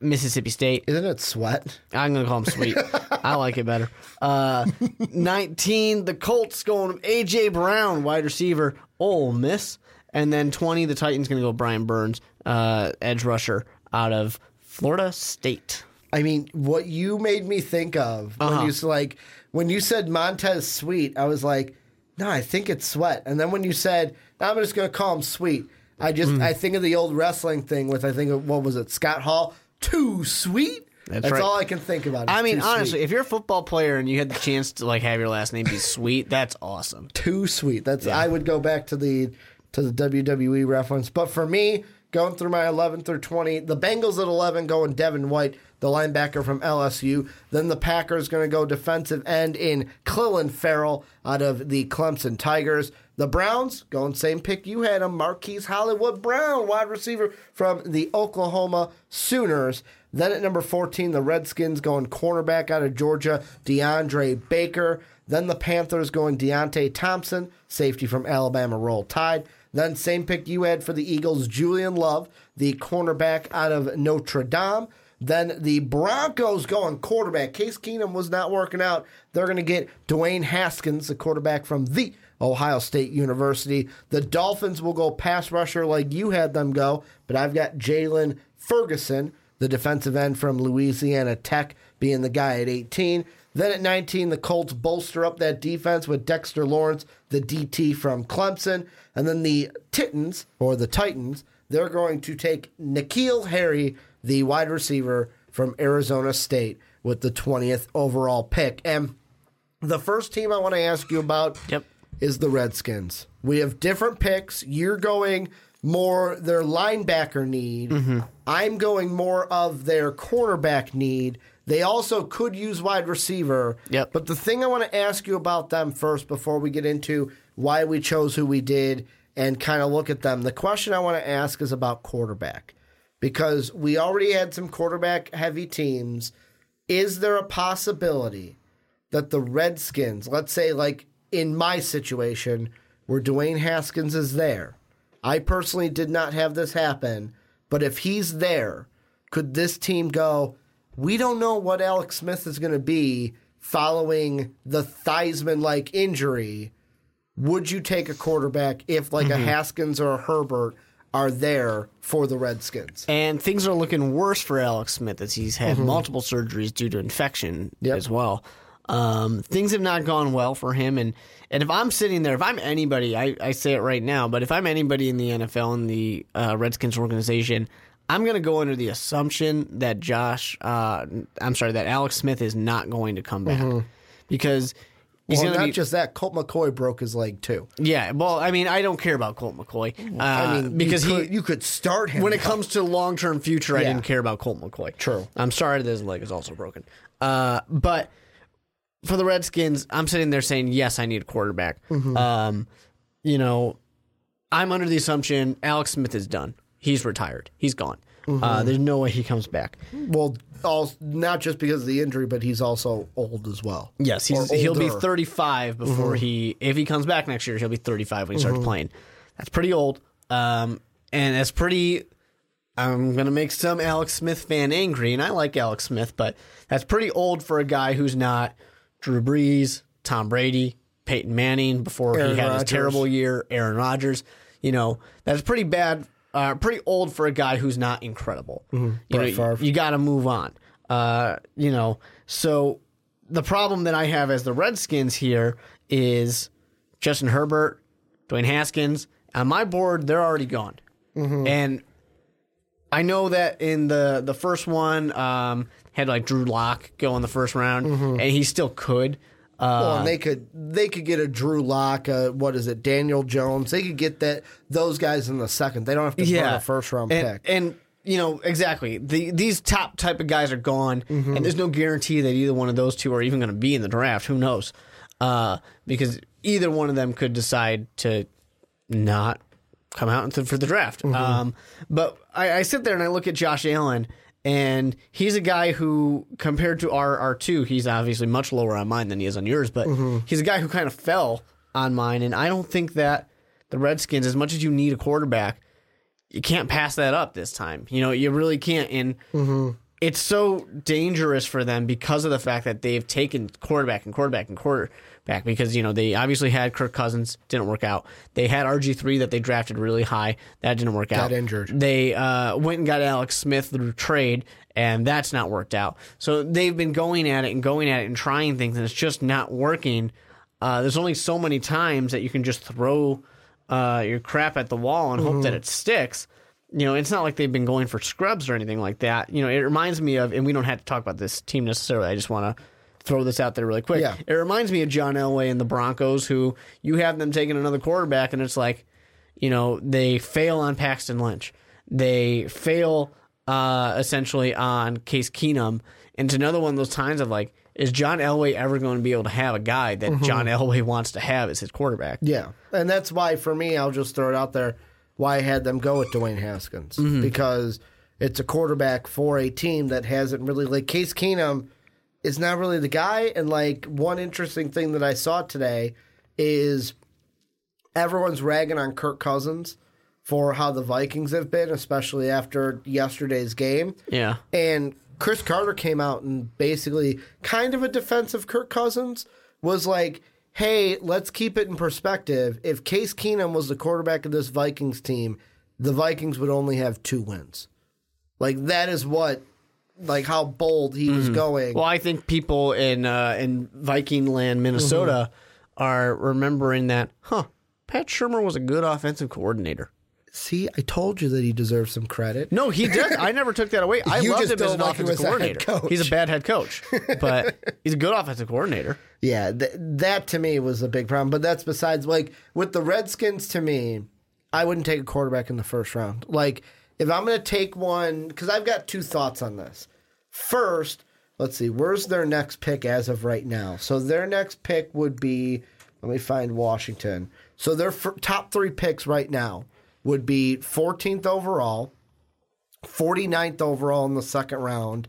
Mississippi State. Isn't it Sweat? I'm gonna call him Sweet. I like it better. Uh, 19, the Colts going AJ Brown, wide receiver, Ole Miss, and then 20, the Titans gonna go Brian Burns, uh, edge rusher out of Florida State. I mean, what you made me think of when Uh-huh. you s- like when you said Montez Sweet, I was like, no, I think it's Sweat. And then when you said, I'm just going to call him Sweet, I just Mm. I think of the old wrestling thing with I think of, what was it, Scott Hall, too sweet. That's, right. all I can think about. I mean, too honestly, sweet. if you're a football player and you had the chance to like have your last name be Sweet, that's awesome. too sweet. That's I would go back to the to the WWE reference. But for me, going through my 11 through 20, the Bengals at 11 going Devin White, the linebacker from LSU. Then the Packers going to go defensive end in Clelin Ferrell out of the Clemson Tigers. The Browns going same pick you had him, Marquise Hollywood Brown, wide receiver from the Oklahoma Sooners. Then at number 14, the Redskins going cornerback out of Georgia, DeAndre Baker. Then the Panthers going Deionte Thompson, safety from Alabama, roll tide. Then same pick you had for the Eagles, Julian Love, the cornerback out of Notre Dame. Then the Broncos going quarterback. Case Keenum was not working out. They're going to get Dwayne Haskins, the quarterback from the Ohio State University. The Dolphins will go pass rusher like you had them go, but I've got Jaylon Ferguson, the defensive end from Louisiana Tech, being the guy at 18. Then at 19, the Colts bolster up that defense with Dexter Lawrence, the DT from Clemson. And then the Titans, or the Titans, they're going to take N'Keal Harry, the wide receiver from Arizona State, with the 20th overall pick. And the first team I want to ask you about Yep. is the Redskins. We have different picks. You're going more their linebacker need. Mm-hmm. I'm going more of their cornerback need. They also could use wide receiver. Yep. But the thing I want to ask you about them first before we get into why we chose who we did and kind of look at them, the question I want to ask is about quarterback. Because we already had some quarterback heavy teams. Is there a possibility that the Redskins, let's say, like in my situation, where Dwayne Haskins is there, I personally did not have this happen, but if he's there, could this team go, we don't know what Alex Smith is going to be following the Theismann like injury? Would you take a quarterback if, like, a Haskins or a Herbert are there for the Redskins? And things are looking worse for Alex Smith as he's had multiple surgeries due to infection Yep. as well. Um, things have not gone well for him. And, and if I'm sitting there, if I'm anybody, I, I say it right now, but if I'm anybody in the NFL and the uh, Redskins organization, I'm going to go under the assumption that Josh, uh, I'm sorry, that Alex Smith is not going to come back because he's Well, not be. just that, Colt McCoy broke his leg too. yeah, well, I mean, I don't care about Colt McCoy. Uh, I mean, because you he could, you could start him when it comes to long term future, I didn't care about Colt McCoy. True. I'm sorry that his leg is also broken. Uh, but for the Redskins, I'm sitting there saying, yes, I need a quarterback. Mm-hmm. Um, you know, I'm under the assumption Alex Smith is done. He's retired. He's gone. Mm-hmm. Uh, there's no way he comes back. Well, all, not just because of the injury, but he's also old as well. Yes, he's, he'll be 35 before he. If he comes back next year, he'll be 35 when he starts playing. That's pretty old, um, and that's pretty. I'm gonna make some Alex Smith fan angry, and I like Alex Smith, but that's pretty old for a guy who's not Drew Brees, Tom Brady, Peyton Manning before Aaron he had his terrible year, Aaron Rodgers. You know, that's pretty bad, uh, pretty old for a guy who's not incredible. You Mm-hmm. Brett know, Favre. you got to move on. Uh, you know, so the problem that I have as the Redskins here is Justin Herbert, Dwayne Haskins. On my board, they're already gone, Mm-hmm. and I know that in the the first one um, had like Drew Lock go in the first round, and he still could. Uh, Well, and they could they could get a Drew Lock, uh, what is it, Daniel Jones. They could get that those guys in the second. They don't have to burn a first round and, pick. And you know exactly the these top type of guys are gone, Mm-hmm. and there's no guarantee that either one of those two are even going to be in the draft. Who knows? Uh, because either one of them could decide to not come out for the draft. Mm-hmm. Um, but I, I sit there and I look at Josh Allen. And he's a guy who, compared to our R two, he's obviously much lower on mine than he is on yours. But Mm-hmm. he's a guy who kind of fell on mine, and I don't think that the Redskins, as much as you need a quarterback, you can't pass that up this time. You know, you really can't. And Mm-hmm. it's so dangerous for them because of the fact that they've taken quarterback and quarterback and quarterback because, you know, they obviously had Kirk Cousins, didn't work out. They had RG3 that they drafted really high, that didn't work out. Got injured. They uh, went and got Alex Smith through trade, and that's not worked out. So they've been going at it and going at it and trying things, and it's just not working. Uh, there's only so many times that you can just throw uh, your crap at the wall and hope that it sticks. You know, it's not like they've been going for scrubs or anything like that. You know, it reminds me of, and we don't have to talk about this team necessarily. I just want to throw this out there really quick. Yeah. It reminds me of John Elway and the Broncos, who you have them taking another quarterback, and it's like, you know, they fail on Paxton Lynch. They fail uh, essentially on Case Keenum. And it's another one of those times of like, is John Elway ever going to be able to have a guy that John Elway wants to have as his quarterback? Yeah, and that's why for me, I'll just throw it out there. Why I had them go with Dwayne Haskins because it's a quarterback for a team that hasn't really like Case Keenum is not really the guy. And like one interesting thing that I saw today is everyone's ragging on Kirk Cousins for how the Vikings have been, especially after yesterday's game. Yeah. And Cris Carter came out and basically, kind of a defensive Kirk Cousins, was like, hey, let's keep it in perspective. If Case Keenum was the quarterback of this Vikings team, the Vikings would only have two wins. Like, that is what, like, how bold he was going. Well, I think people in uh, in Viking land, Minnesota, are remembering that, huh? Pat Shurmur was a good offensive coordinator. See, I told you that he deserves some credit. No, he does. I never took that away. I You loved just him as don't an like him offensive as a head coordinator. coach. He's a bad head coach, but he's a good offensive coordinator. Yeah, th- that to me was a big problem. But that's besides, like, with the Redskins, to me, I wouldn't take a quarterback in the first round. Like, if I'm going to take one, because I've got two thoughts on this. First, let's see, where's their next pick as of right now? So their next pick would be, let me find Washington. So their f- top three picks right now would be 14th overall, 49th overall in the second round,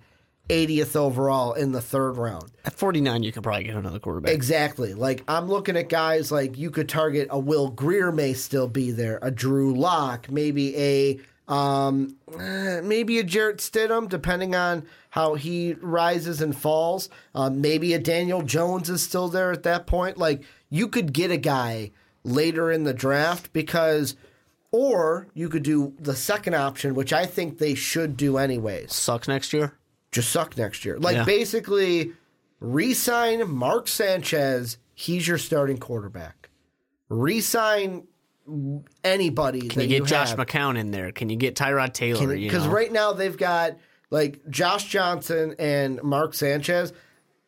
80th overall in the third round. At 49, you could probably get another quarterback. Exactly. Like I'm looking at guys like you could target a Will Grier may still be there, a Drew Lock, maybe a um, eh, maybe a Jarrett Stidham, depending on how he rises and falls. Um, maybe a Daniel Jones is still there at that point. Like you could get a guy later in the draft because, or you could do the second option, which I think they should do anyways Sucks next year. just suck next year. Like Yeah. basically, re-sign Mark Sanchez. He's your starting quarterback. Re-sign anybody. Can you get Josh McCown in there? Can you get Tyrod Taylor? you Because right now they've got like Josh Johnson and Mark Sanchez.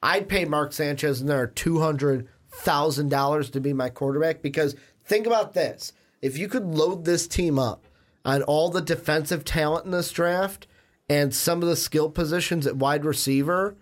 I'd pay Mark Sanchez in there two hundred thousand dollars to be my quarterback. Because think about this: if you could load this team up on all the defensive talent in this draft and some of the skill positions at wide receiver,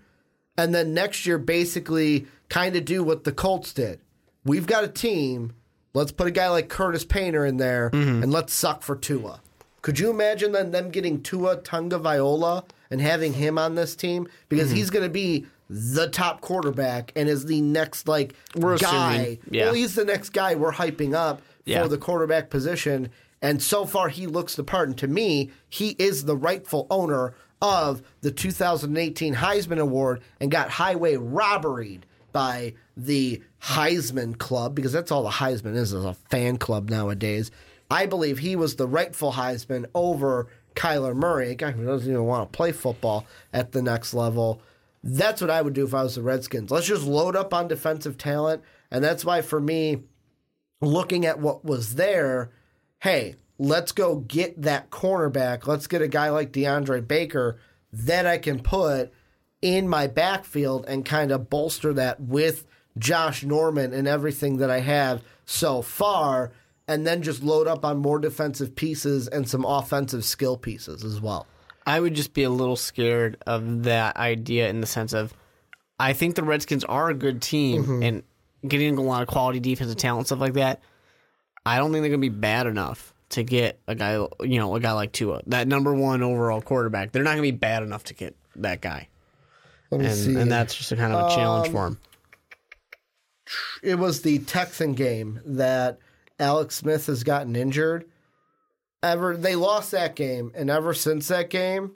and then next year basically kind of do what the Colts did. We've got a team. Let's put a guy like Curtis Painter in there mm-hmm. and let's suck for Tua. Could you imagine then them getting Tua Tagovailoa and having him on this team because mm-hmm. he's going to be the top quarterback and is the next like We're guy. assuming, yeah. Well, he's the next guy we're hyping up Yeah. for the quarterback position. And so far, he looks the part. And to me, he is the rightful owner of the 2018 Heisman Award and got highway robberied by the Heisman Club because that's all the Heisman is, is a fan club nowadays. I believe he was the rightful Heisman over Kyler Murray, a guy who doesn't even want to play football at the next level. That's what I would do if I was the Redskins. Let's just load up on defensive talent. And that's why, for me, looking at what was there, hey, let's go get that cornerback. Let's get a guy like DeAndre Baker that I can put in my backfield and kind of bolster that with Josh Norman and everything that I have so far, and then just load up on more defensive pieces and some offensive skill pieces as well. I would just be a little scared of that idea in the sense of I think the Redskins are a good team Mm-hmm. and getting a lot of quality defensive talent and stuff like that. I don't think they're going to be bad enough to get a guy, you know, a guy like Tua, that number one overall quarterback. They're not going to be bad enough to get that guy, Let me and see. and that's just a kind of a challenge um, for him. it was the Texan game that Alex Smith has gotten injured. Ever they lost that game, and ever since that game,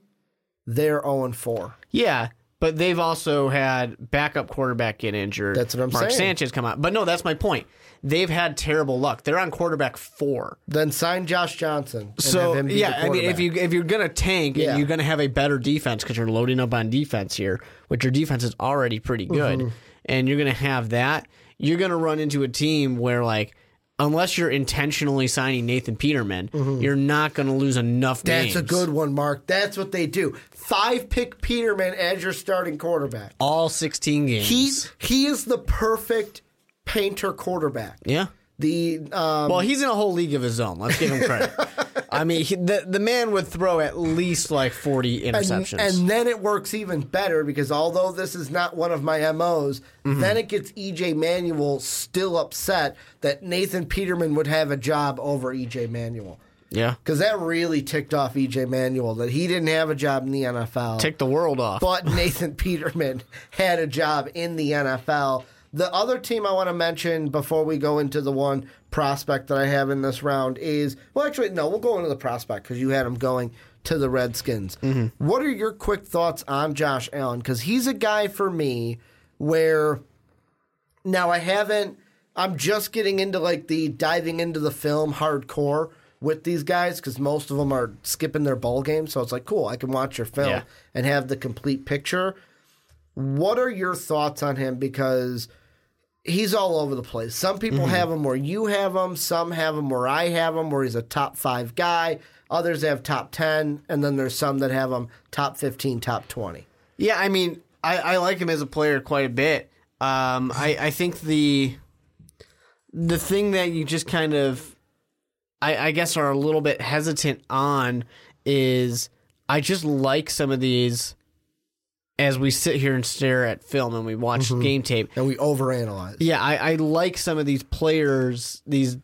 they're 0 4. Yeah, but they've also had backup quarterback get injured. That's what I'm Mark saying. Mark Sanchez come out, but no, that's my point. They've had terrible luck. They're on quarterback four. Then sign Josh Johnson. and So have him be yeah, I mean, if you if you're gonna tank Yeah. and you're gonna have a better defense because you're loading up on defense here, which your defense is already pretty good, Mm-hmm. and you're gonna have that, you're gonna run into a team where like. Unless you're intentionally signing Nathan Peterman, you're not going to lose enough Mm-hmm. That's games. a good one, Mark. That's what they do. Five pick Peterman as your starting quarterback. all 16 games. He he is the perfect painter quarterback. yeah. The um, Well, he's in a whole league of his own. Let's give him credit. I mean, he, the the man would throw at least like 40 interceptions. and then it works even better because although this is not one of my MOs, Mm-hmm. then it gets EJ Manuel still upset that Nathan Peterman would have a job over EJ Manuel. yeah. Because that really ticked off EJ Manuel that he didn't have a job in the NFL. Tick the world off. but Nathan Peterman had a job in the NFL. The other team I want to mention before we go into the one prospect that I have in this round is well, actually, no, we'll go into the prospect because you had him going to the Redskins. Mm-hmm. What are your quick thoughts on Josh Allen? Because he's a guy for me where now I haven't. I'm just getting into like the diving into the film hardcore with these guys because most of them are skipping their ball game. So it's like, cool, I can watch your film Yeah. and have the complete picture. What are your thoughts on him? Because he's all over the place. Some people have him where you have him. Some have him where I have him, where he's a top five guy. Others have top 10. And then there's some that have him top 15, top 20. Yeah, I mean, I, I like him as a player quite a bit. Um, I, I think the the thing that you just kind of I, I guess are a little bit hesitant on is I just like some of these as we sit here and stare at film and we watch game tape. And we overanalyze. Yeah, I, I like some of these players, these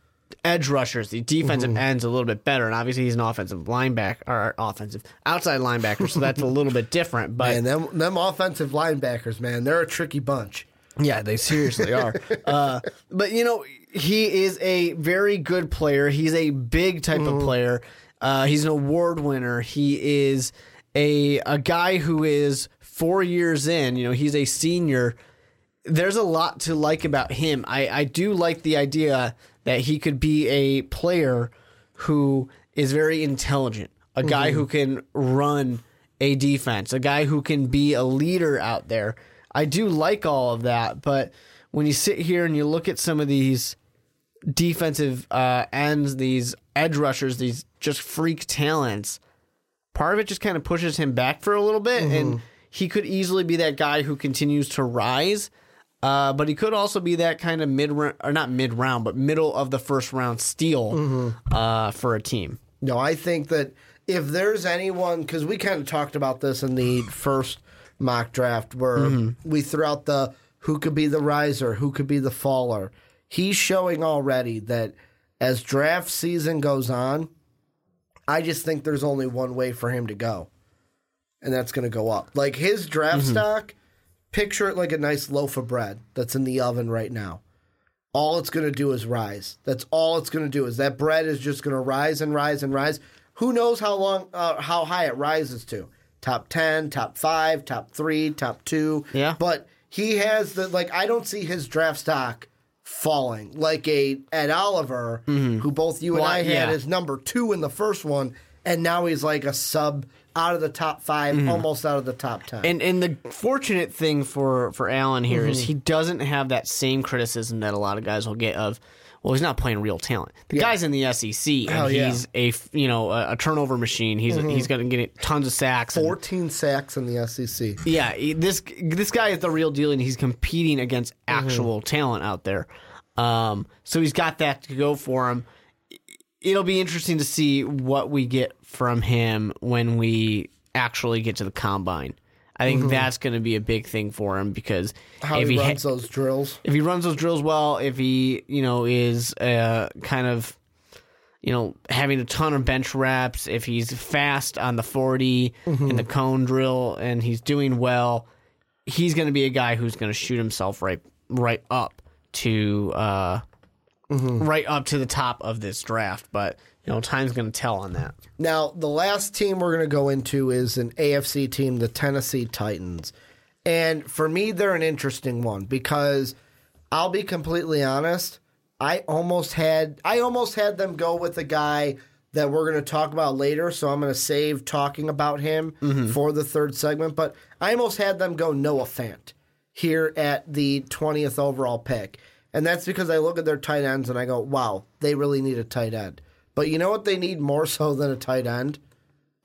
edge rushers, the defensive ends a little bit better. And obviously, he's an offensive linebacker or offensive outside linebacker, so that's a little bit different. But And them them offensive linebackers, man, they're a tricky bunch. yeah, they seriously are. uh, but you know, he is a very good player. He's a big type of player. Uh, he's an award winner. He is a a guy who is four years in. You know, he's a senior. There's a lot to like about him. I, I do like the idea that he could be a player who is very intelligent, a guy who can run a defense, a guy who can be a leader out there. I do like all of that, but when you sit here and you look at some of these defensive uh, ends, these edge rushers, these just freak talents, part of it just kind of pushes him back for a little bit, and he could easily be that guy who continues to rise. Uh, but he could also be that kind of mid round or not mid round, but middle of the first round steal uh, for a team. No, I think that if there's anyone, because we kind of talked about this in the first mock draft, where we threw out the who could be the riser, who could be the faller. He's showing already that as draft season goes on, I just think there's only one way for him to go, and that's going to go up. Like his draft stock, picture it like a nice loaf of bread that's in the oven right now all it's going to do is rise. That's all it's going to do is that bread is just going to rise and rise and rise. Who knows how long, uh, how high it rises to? Top ten, top five, top three, top two. Yeah. But he has the like. I don't see his draft stock falling like a Ed Oliver, who both you and Well, I had yeah. as number two in the first one, and now he's like a sub out of the top 5 mm-hmm. almost out of the top ten. And and the fortunate thing for for Allen here is mm-hmm. he doesn't have that same criticism that a lot of guys will get of. Well, he's not playing real talent. The guy's in the SEC, and Hell yeah. he's a f- you know a, a turnover machine. He's mm-hmm. he's going to get tons of sacks. and- Fourteen sacks in the SEC. Yeah, this this guy is the real deal, and he's competing against actual talent out there. Um, so he's got that to go for him. It'll be interesting to see what we get from him when we actually get to the combine. I think that's going to be a big thing for him because How if he runs those drills. if he runs those drills well, if he you know is uh, kind of you know having a ton of bench reps, if he's fast on the 40 in the cone drill, and he's doing well, he's going to be a guy who's going to shoot himself right right up to uh, Mm-hmm. right up to the top of this draft. But you know, time's going to tell on that. Now, the last team we're going to go into is an AFC team, the Tennessee Titans. And for me, they're an interesting one because I'll be completely honest. I almost had I almost had them go with a guy that we're going to talk about later, so I'm going to save talking about him mm-hmm. for the third segment. But I almost had them go Noah Fant here at the 20th overall pick. And that's because I look at their tight ends and I go, wow, they really need a tight end. But you know what they need more so than a tight end?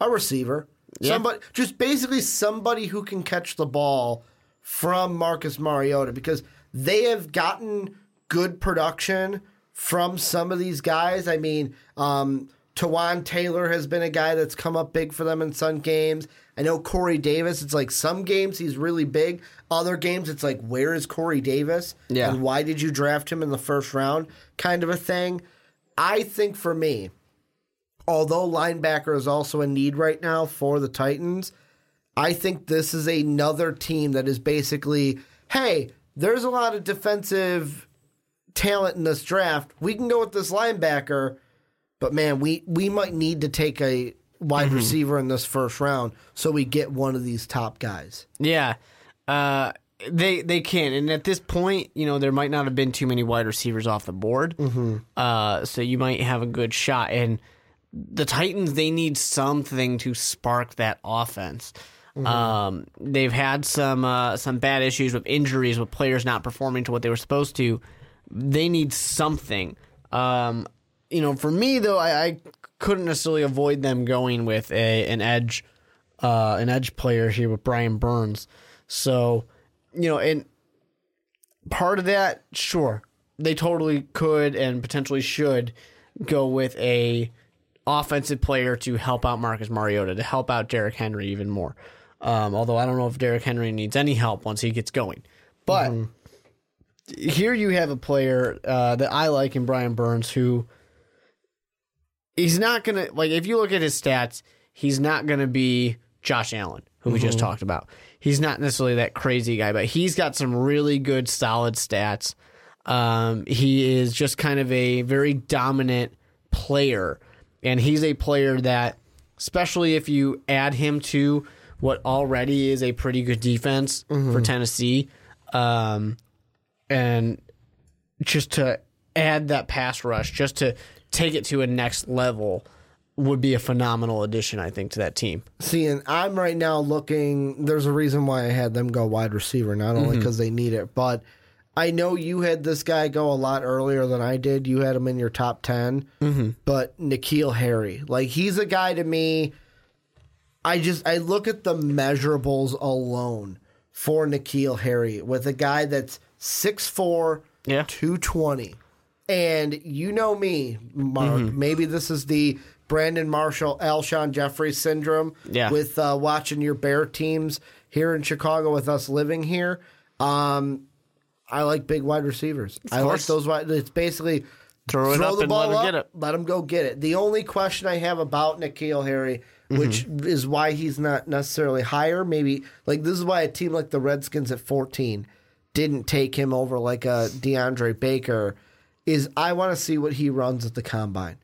A receiver. Somebody just basically somebody who can catch the ball from Marcus Mariota because they have gotten good production from some of these guys. I mean, um, Taywan Taylor has been a guy that's come up big for them in some games. I know Corey Davis, it's like some games he's really big. Other games it's like, where is Corey Davis? Yeah. And why did you draft him in the first round? Kind of a thing. I think for me, although linebacker is also a need right now for the Titans, I think this is another team that is basically, hey, there's a lot of defensive talent in this draft. We can go with this linebacker, but man, we we might need to take a wide receiver in this first round so we get one of these top guys. Yeah. Uh, they they can, and at this point, you know, there might not have been too many wide receivers off the board, mm-hmm. uh, so you might have a good shot. And the Titans, they need something to spark that offense. Um, they've had some uh, some bad issues with injuries, with players not performing to what they were supposed to. They need something. Um, you know, for me though, I, I couldn't necessarily avoid them going with a an edge uh, an edge player here with Brian Burns. So, you know, and part of that, sure, they totally could and potentially should go with a offensive player to help out Marcus Mariota, to help out Derrick Henry even more. Um, although I don't know if Derrick Henry needs any help once he gets going. But here you have a player uh, that I like in Brian Burns who he's not going to, like, if you look at his stats, he's not going to be Josh Allen, who we just talked about. He's not necessarily that crazy guy, but he's got some really good, solid stats. Um, he is just kind of a very dominant player. And he's a player that, especially if you add him to what already is a pretty good defense for Tennessee, um, and just to add that pass rush, just to take it to a next level, would be a phenomenal addition, I think, to that team. See, and I'm right now looking. There's a reason why I had them go wide receiver, not only because they need it, but I know you had this guy go a lot earlier than I did. You had him in your top 10, mm-hmm. but N'Keal Harry, like he's a guy to me. I just I look at the measurables alone for N'Keal Harry with a guy that's 6'4", Yeah. 220. And you know me, Mark. Mm-hmm. Maybe this is the Brandon Marshall, Alshon Jeffery syndrome Yeah. with uh, watching your Bear teams here in Chicago with us living here. Um, I like big wide receivers. I like those wide. It's basically Throw it up the and ball let him up, get it. let him go get it. The only question I have about N'Keal Harry, which Mm-hmm. is why he's not necessarily higher, maybe like this is why a team like the Redskins at 14 didn't take him over like a DeAndre Baker, is I want to see what he runs at the combine.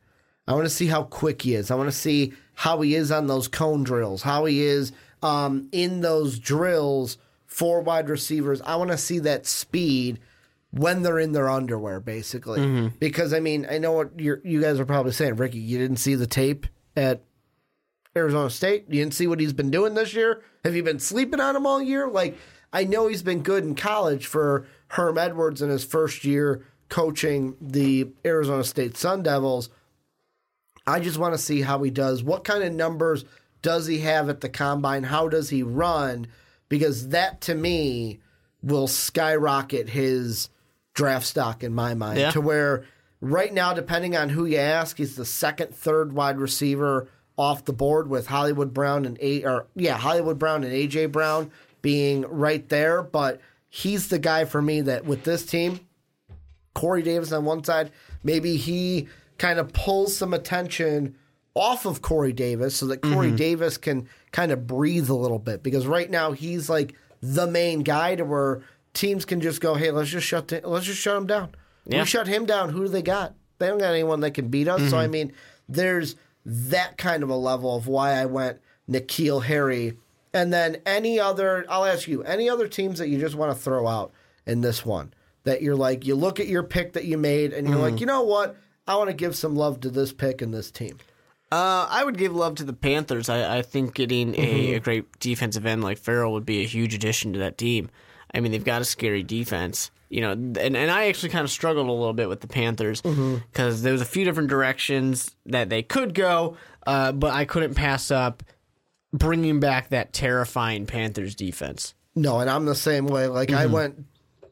I want to see how quick he is. I want to see how he is on those cone drills, how he is um, in those drills for wide receivers. I want to see that speed when they're in their underwear, basically. Because I mean, I know what you're, you guys are probably saying, Ricky. You didn't see the tape at Arizona State. You didn't see what he's been doing this year. Have you been sleeping on him all year? Like I know he's been good in college for Herm Edwards in his first year coaching the Arizona State Sun Devils. I just want to see how he does. What kind of numbers does he have at the combine? How does he run? Because that to me will skyrocket his draft stock in my mind Yeah. to where right now, depending on who you ask, he's the second, third wide receiver off the board with Hollywood Brown and A or yeah, Hollywood Brown and AJ Brown being right there. But he's the guy for me that with this team, Corey Davis on one side, maybe he kind of pulls some attention off of Corey Davis so that Corey mm-hmm. Davis can kind of breathe a little bit because right now he's like the main guy to where teams can just go, hey, let's just shut the, let's just shut him down. Yeah. We shut him down. Who do they got? They don't got anyone that can beat us. So I mm-hmm. mean, there's that kind of a level of why I went N'Keal Harry. And then any other, I'll ask you, any other teams that you just want to throw out in this one that you're like, you look at your pick that you made and you're like, you know what? I want to give some love to this pick and this team. Uh, I would give love to the Panthers. I, I think getting a, a great defensive end like Ferrell would be a huge addition to that team. I mean, they've got a scary defense, you know, and, and I actually kind of struggled a little bit with the Panthers because there was a few different directions that they could go, uh, but I couldn't pass up bringing back that terrifying Panthers defense. No, and I'm the same way. Like I went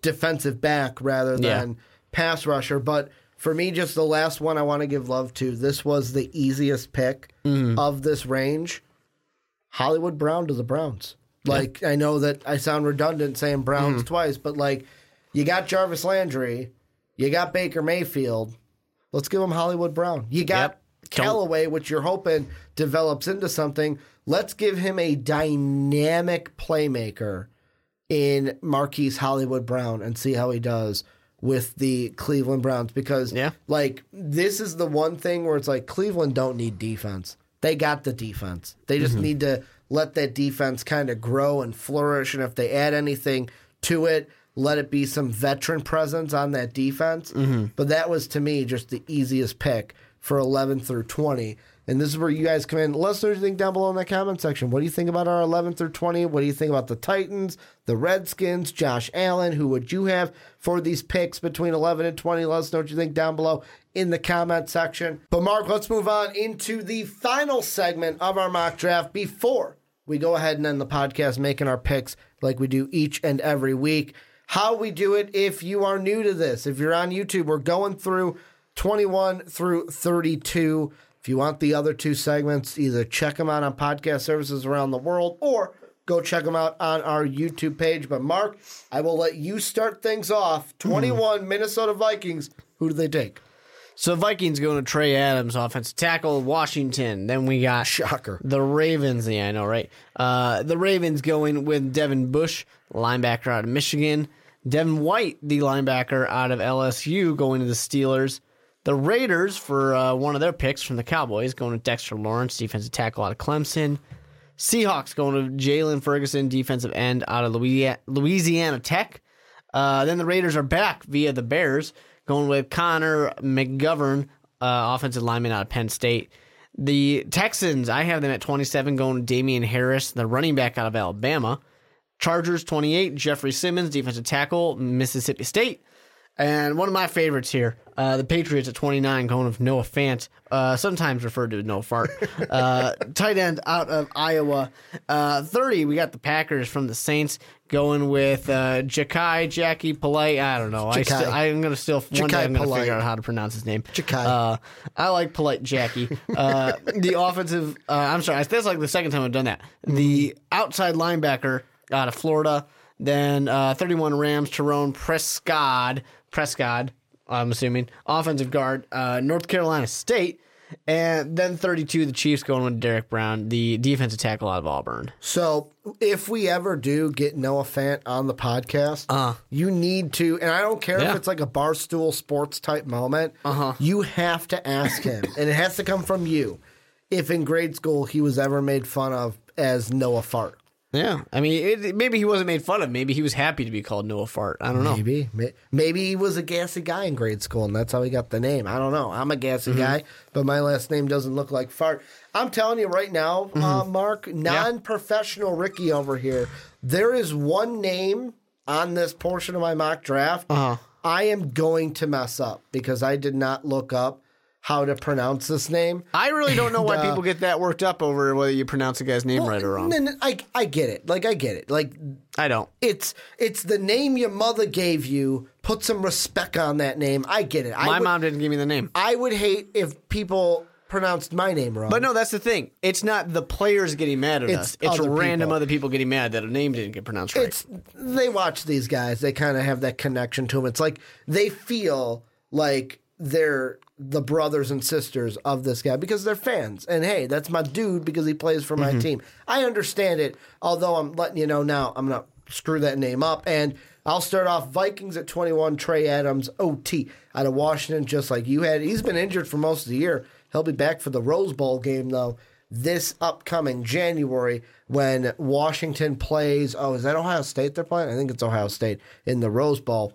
defensive back rather Yeah. than pass rusher. But for me, just the last one I want to give love to. This was the easiest pick mm. of this range. Hollywood Brown to the Browns. Like I know that I sound redundant saying Browns mm. twice, but like you got Jarvis Landry, you got Baker Mayfield. Let's give him Hollywood Brown. You got Yep. Don't- Callaway, which you're hoping develops into something. Let's give him a dynamic playmaker in Marquise Hollywood Brown and see how he does with the Cleveland Browns because Yeah. like this is the one thing where it's like Cleveland don't need defense. They got the defense. They just mm-hmm. need to let that defense kind of grow and flourish and if they add anything to it, let it be some veteran presence on that defense. Mm-hmm. But that was to me just the easiest pick for 11 through 20. And this is where you guys come in. Let us know what you think down below in the comment section. What do you think about our 11 through 20? What do you think about the Titans, the Redskins, Josh Allen? Who would you have for these picks between 11 and 20? Let us know what you think down below in the comment section. But Mark, let's move on into the final segment of our mock draft before we go ahead and end the podcast making our picks like we do each and every week. How we do it if you are new to this, if you're on YouTube, we're going through 21 through 32. If you want the other two segments, either check them out on podcast services around the world or go check them out on our YouTube page. But Mark, I will let you start things off. 21 Minnesota Vikings. Who do they take? So Vikings going to Trey Adams, offensive tackle, Washington. Then we got Shocker. the Ravens. Yeah, I know, right? Uh, the Ravens going with Devin Bush, linebacker out of Michigan. Devin White, the linebacker out of LSU, going to the Steelers. The Raiders for uh, one of their picks from the Cowboys, going to Dexter Lawrence, defensive tackle out of Clemson. Seahawks going to Jaylon Ferguson, defensive end out of Louisiana, Tech. Uh, then the Raiders are back via the Bears, going with Connor McGovern, uh, offensive lineman out of Penn State. The Texans, I have them at 27, going to Damien Harris, the running back out of Alabama. Chargers 28, Jeffrey Simmons, defensive tackle, Mississippi State. And one of my favorites here, uh, the Patriots at 29, going with Noah Fant, uh, sometimes referred to as Noah Fart. Uh, tight end out of Iowa. Uh, 30, we got the Packers from the Saints going with uh, Ja'Kai, Jackie Polite. I don't know. I Ja'Kai. I'm going to still, one day I'm going to figure out how to pronounce his name. Ja'Kai. Uh, I like Polite Jackie. Uh, the offensive, uh, I'm sorry, that's like the second time I've done that. The outside linebacker out of Florida. Then uh, 31 Rams, Tyrone Prescott. Prescott, I'm assuming. Offensive guard, uh, North Carolina State. And then 32, the Chiefs going with Derrick Brown, the defensive tackle out of Auburn. So, if we ever do get Noah Fant on the podcast, Uh-huh. you need to, and I don't care Yeah. if it's like a barstool sports type moment, uh-huh. you have to ask him, and it has to come from you, if in grade school he was ever made fun of as Noah Fart. Yeah. I mean, it, maybe he wasn't made fun of. Maybe he was happy to be called Noah Fart. I don't know. Maybe, maybe he was a gassy guy in grade school, and that's how he got the name. I don't know. I'm a gassy Mm-hmm. guy, but my last name doesn't look like fart. I'm telling you right now, uh, Mm-hmm. Mark, non-professional Ricky over here. There is one name on this portion of my mock draft. Uh-huh. I am going to mess up because I did not look up how to pronounce this name. I really don't know why uh, people get that worked up over whether you pronounce a guy's name right or wrong. And I, I get it. Like I get it. Like I don't. it's it's the name your mother gave you. Put some respect on that name. I get it. I My would, mom didn't give me the name. I would hate if people pronounced my name wrong. But no, that's the thing. It's not the players getting mad at It's us. It's other random people. other people getting mad that a name didn't get pronounced right. it's they watch these guys. They kind of have that connection to them. It's like they feel like they're the brothers and sisters of this guy because they're fans. And hey, that's my dude because he plays for Mm-hmm. my team. I understand it. Although I'm letting you know now, I'm not screw that name up. And I'll start off Vikings at 21. Trey Adams, OT out of Washington, just like you had. He's been injured for most of the year. He'll be back for the Rose Bowl game though. This upcoming January, when Washington plays, oh, is that Ohio State they're playing? I think it's Ohio State in the Rose Bowl.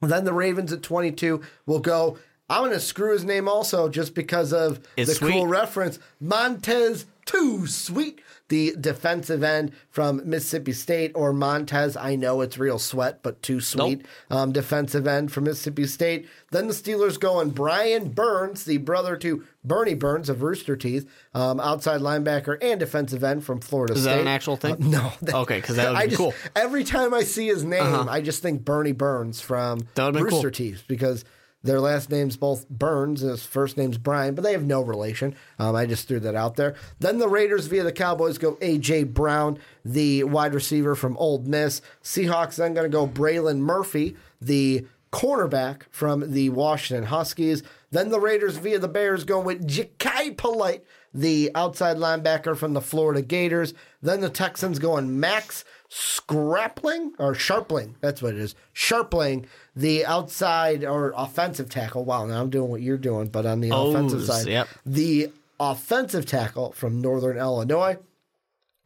Then the Ravens at 22 will go. I'm going to screw his name also just because of It's the sweet. cool reference. Montez Too Sweet, the defensive end from Mississippi State, or Montez. I know it's real sweat, but too sweet. Um, defensive end from Mississippi State. Then the Steelers go and Brian Burns, the brother to Bernie Burns of Rooster Teeth, um, outside linebacker and defensive end from Florida Is State. that an actual thing? Uh, no. that- Okay, 'cause that would I be just- cool. Uh-huh. Every time I see his name, I just think Bernie Burns from Rooster cool. Teeth because their last name's both Burns and his first name's Brian, but they have no relation. Um, I just threw that out there. Then the Raiders via the Cowboys go A.J. Brown, the wide receiver from Ole Miss. Seahawks then going to go Braylon Murphy, the cornerback from the Washington Huskies. Then the Raiders via the Bears going with Jachai Polite, the outside linebacker from the Florida Gators. Then the Texans going Max Scrapling or Sharpling. That's what it is. Sharpling, the outside or offensive tackle. Wow, now I'm doing what you're doing, but on the offensive side. yep. The offensive tackle from Northern Illinois.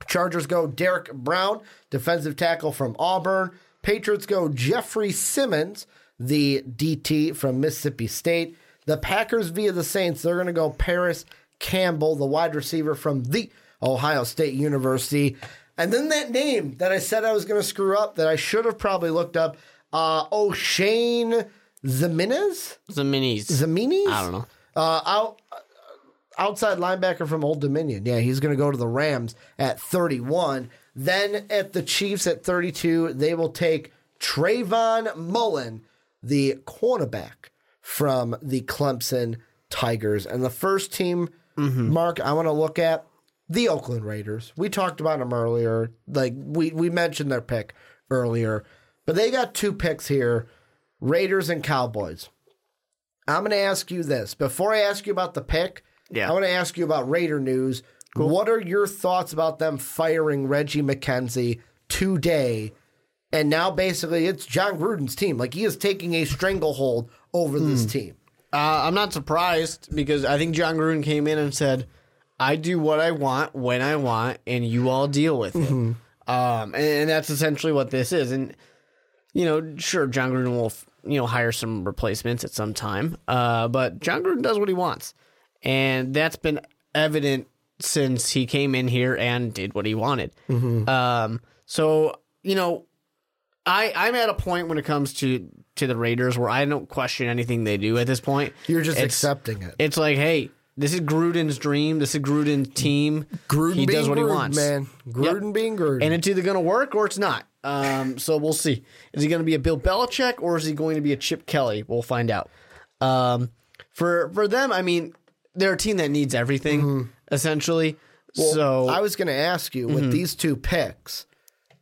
Chargers go Derrick Brown, defensive tackle from Auburn. Patriots go Jeffrey Simmons, the DT from Mississippi State. The Packers via the Saints, they're going to go Parris Campbell, the wide receiver from the Ohio State University. And then that name that I said I was going to screw up that I should have probably looked up, uh, O'Shane Zimenez? the minis. Zaminis? I don't know. Uh, out, outside linebacker from Old Dominion. Yeah, he's going to go to the Rams at 31. Then at the Chiefs at 32, they will take Trayvon Mullen, the cornerback from the Clemson Tigers. And the first team, Mark, I want to look at the Oakland Raiders. We talked about them earlier. Like we we mentioned their pick earlier, but they got two picks here: Raiders and Cowboys. I'm going to ask you this before I ask you about the pick. Yeah. I want to ask you about Raider news. What are your thoughts about them firing Reggie McKenzie today? And now basically it's Jon Gruden's team. Like he is taking a stranglehold over this team. Uh, I'm not surprised because I think Jon Gruden came in and said, "I do what I want when I want, and you all deal with it." Um, and, and that's essentially what this is. And you know, sure, Jon Gruden will you know hire some replacements at some time, uh, but Jon Gruden does what he wants, and that's been evident since he came in here and did what he wanted. Um, so you know, I I'm at a point when it comes to to the Raiders where I don't question anything they do at this point. You're just It's- accepting it. It's like, hey, this is Gruden's dream. This is Gruden's team. Gruden he does what he wants, man. Gruden being Gruden. and it's either going to work or it's not. Um, so we'll see. Is he going to be a Bill Belichick or is he going to be a Chip Kelly? We'll find out. Um, for for them, I mean, they're a team that needs everything essentially. so I was going to ask you Mm-hmm. with these two picks,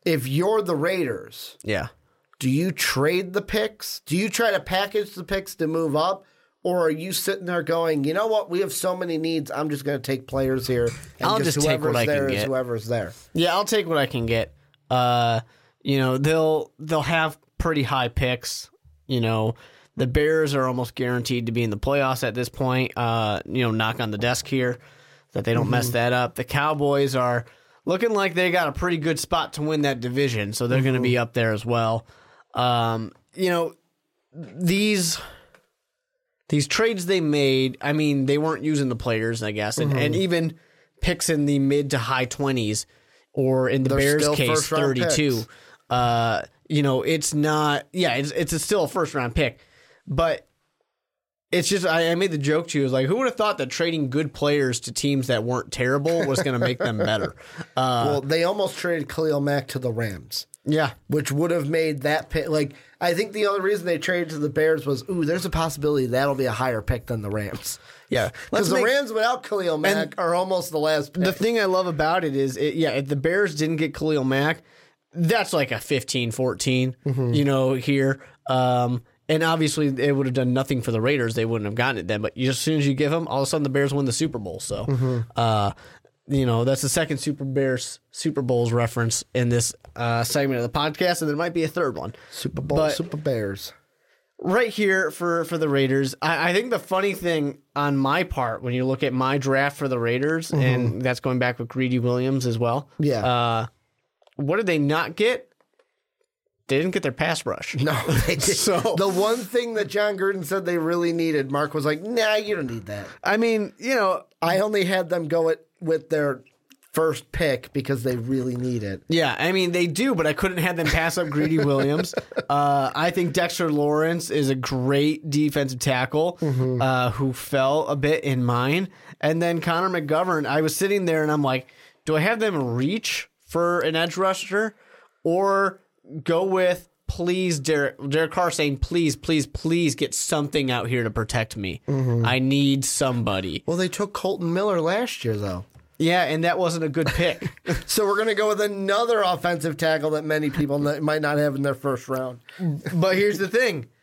if you're the Raiders, yeah, do you trade the picks? Do you try to package the picks to move up? Or are you sitting there going, you know what? We have so many needs. I'm just going to take players here. And I'll just take whoever's what I can get. whoever's there. Yeah, I'll take what I can get. Uh, you know, they'll they'll have pretty high picks. You know, the Bears are almost guaranteed to be in the playoffs at this point. Uh, you know, knock on the desk here that they don't mess that up. The Cowboys are looking like they got a pretty good spot to win that division, so they're going to be up there as well. Um, you know, these these trades they made, I mean, they weren't using the players, I guess, and, and even picks in the mid to high twenties, or in the They're Bears case, thirty-two. Uh, you know, it's not. Yeah, it's it's a still a first round pick, but it's just I, I made the joke to you. Is like, who would have thought that trading good players to teams that weren't terrible was going to make them better? Uh, well, they almost traded Khalil Mack to the Rams, yeah, which would have made that pick. Like, I think the only reason they traded to the Bears was, ooh, there's a possibility that'll be a higher pick than the Rams. yeah. Because the Rams without Khalil Mack are almost the last pick. The thing I love about it is, it, yeah, if the Bears didn't get Khalil Mack, that's like a 15 14, Mm-hmm. you know, here. Um, and obviously, it would have done nothing for the Raiders. They wouldn't have gotten it then. But you, as soon as you give them, all of a sudden the Bears win the Super Bowl. So, Mm-hmm. uh, you know, that's the second Super Bears Super Bowls reference in this uh, segment of the podcast, and there might be a third one. Super Bowl, but- Super Bears. right here for for the Raiders. I, I think the funny thing on my part when you look at my draft for the Raiders, and that's going back with Greedy Williams as well. Yeah. Uh, what did they not get? They didn't get their pass rush. No, they did. So- the one thing that Jon Gruden said they really needed, Mark was like, "Nah, you don't need that." I mean, you know, I only had them go it with their first pick because they really need it. yeah, I mean they do, but I couldn't have them pass up Greedy Williams. Uh, I think Dexter Lawrence is a great defensive tackle uh, who fell a bit in mine, and then Connor McGovern. I was sitting there and I'm like, do I have them reach for an edge rusher or go with? Please, Derek, Derek Carr saying, please, please, please get something out here to protect me. I need somebody. Well, they took Kolton Miller last year, though. Yeah, and that wasn't a good pick. So we're going to go with another offensive tackle that many people might not have in their first round. but here's the thing.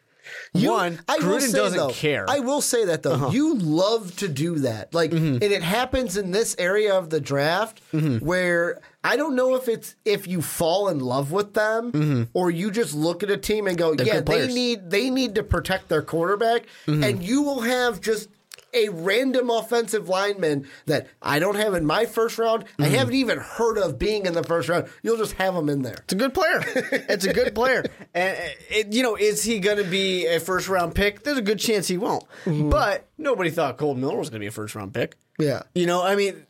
You- One, I will Gruden say, doesn't though, care. I will say that though, uh-huh. you love to do that, like, mm-hmm. and it happens in this area of the draft mm-hmm. where I don't know if it's if you fall in love with them mm-hmm. or you just look at a team and go, yeah, they need they need to protect their quarterback, and you will have just. A random offensive lineman that I don't have in my first round. I haven't even heard of being in the first round. You'll just have him in there. It's a good player. It's a good player. And uh, it, you know, is he going to be a first round pick? There's a good chance he won't. But nobody thought Cole Miller was going to be a first round pick. Yeah. You know, I mean,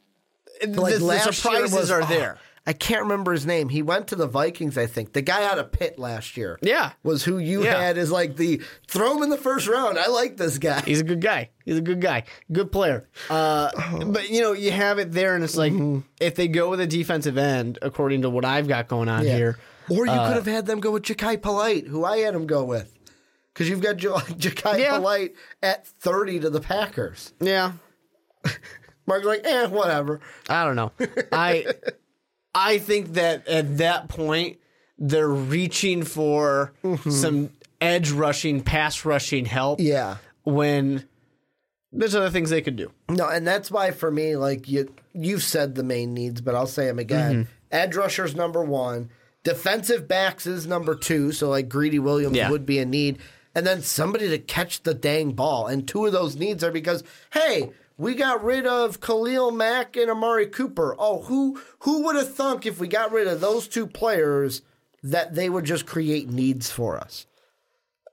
like the, the surprises was- are oh, there. I can't remember his name. He went to the Vikings, I think. The guy out of Pitt last year. Yeah. Was who you Yeah. had as like the throw him in the first round. I like this guy. He's a good guy. He's a good guy. Good player. Uh, But you know, you have it there, and it's like if they go with a defensive end, according to what I've got going on here. Or you Uh, could have had them go with Jachai Polite, who I had him go with. because you've got Jachai Yeah. Polite at 30 to the Packers. Yeah, Mark's like, eh, whatever. I don't know. I I think that at that point they're reaching for some edge rushing, pass rushing help. Yeah. When there's other things they could do. No, and that's why for me, like you, you've said the main needs, but I'll say them again. Mm-hmm. Edge rusher's number one. Defensive backs is number two. So like Greedy Williams Yeah. would be a need, and then somebody to catch the dang ball. And two of those needs are because hey, we got rid of Khalil Mack and Amari Cooper. Oh, who who would have thunk if we got rid of those two players that they would just create needs for us?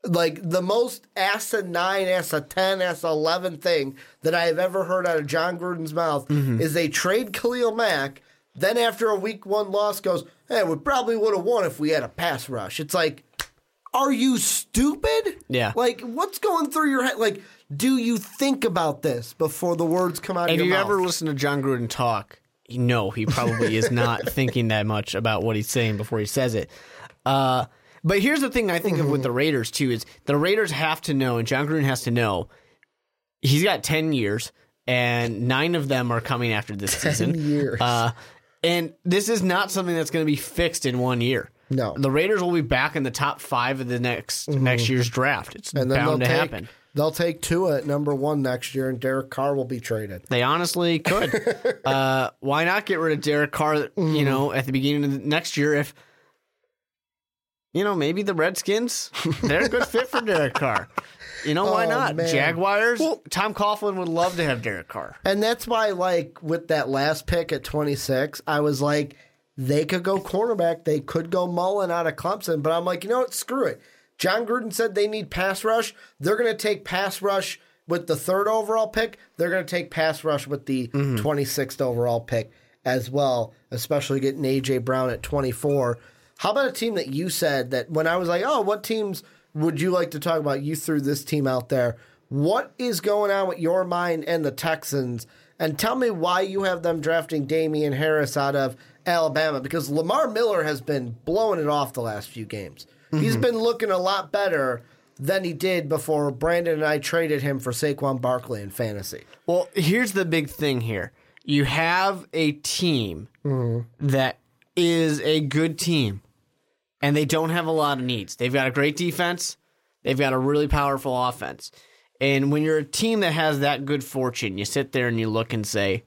like the most asinine, ass a 10, ass 11 thing that I have ever heard out of Jon Gruden's mouth mm-hmm. is they trade Khalil Mack. Then after a week one loss goes, hey, we probably would have won if we had a pass rush. It's like, are you stupid? Yeah. Like, what's going through your head? Like, do you think about this before the words come out of you your mouth? You ever listen to Jon Gruden talk, No, he probably is not thinking that much about what he's saying before he says it. Uh, but here's the thing I think of with the Raiders too is the Raiders have to know, and Jon Gruden has to know, he's got ten years, and nine of them are coming after this season. years. Uh, and this is not something that's going to be fixed in one year. No. the Raiders will be back in the top five of the next next year's draft. It's bound to take, happen. They'll take Tua at number one next year, and Derek Carr will be traded. They honestly could. uh, why not get rid of Derek Carr? You know, at the beginning of the next year, if you know, maybe the Redskins they're a good fit for Derek Carr. You know, why Oh, not? man. Jaguars. Tom Coughlin would love to have Derek Carr. And that's why, like, with that last pick at 26, I was like, they could go cornerback. They could go Mullen out of Clemson. But I'm like, you know what? Screw it. Jon Gruden said they need pass rush. They're going to take pass rush with the third overall pick. They're going to take pass rush with the mm-hmm. 26th overall pick as well, especially getting A.J. Brown at 24. How about a team that you said that when I was like, oh, what teams would you like to talk about? You threw this team out there. What is going on with your mind and the Texans? And tell me why you have them drafting Damien Harris out of Alabama because Lamar Miller has been blowing it off the last few games. He's mm-hmm. been looking a lot better than he did before Brandon and I traded him for Saquon Barkley in fantasy. Well, here's the big thing here. You have a team mm-hmm. that is a good team, and they don't have a lot of needs. They've got a great defense, they've got a really powerful offense. And when you're a team that has that good fortune, you sit there and you look and say,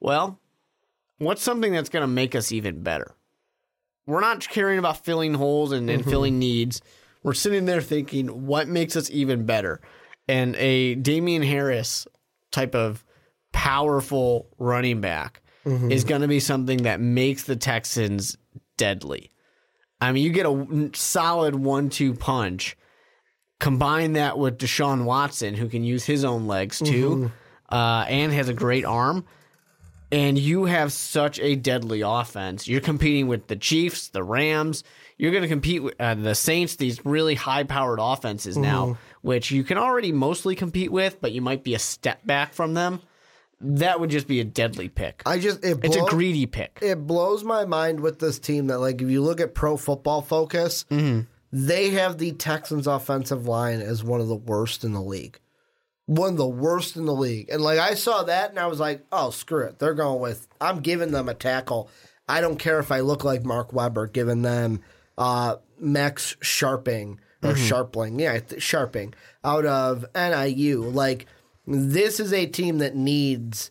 well, what's something that's going to make us even better? We're not caring about filling holes and, and mm-hmm. filling needs. We're sitting there thinking, what makes us even better? And a Damien Harris type of powerful running back mm-hmm. is going to be something that makes the Texans deadly. I mean, you get a solid one two punch. Combine that with Deshaun Watson, who can use his own legs too, mm-hmm. uh, and has a great arm. And you have such a deadly offense. You're competing with the Chiefs, the Rams. You're going to compete with uh, the Saints, these really high powered offenses now, which you can already mostly compete with, but you might be a step back from them. That would just be a deadly pick. I just it it's a greedy pick. it blows my mind with this team that like if you look at pro football focus, they have the Texans offensive line as one of the worst in the league. One of the worst in the league. And like I saw that and I was like, oh screw it. They're going with I'm giving them a tackle. I don't care if I look like Mark Weber, giving them uh Max Scharping or Sharpling. Yeah, th- Scharping out of NIU. Like this is a team that needs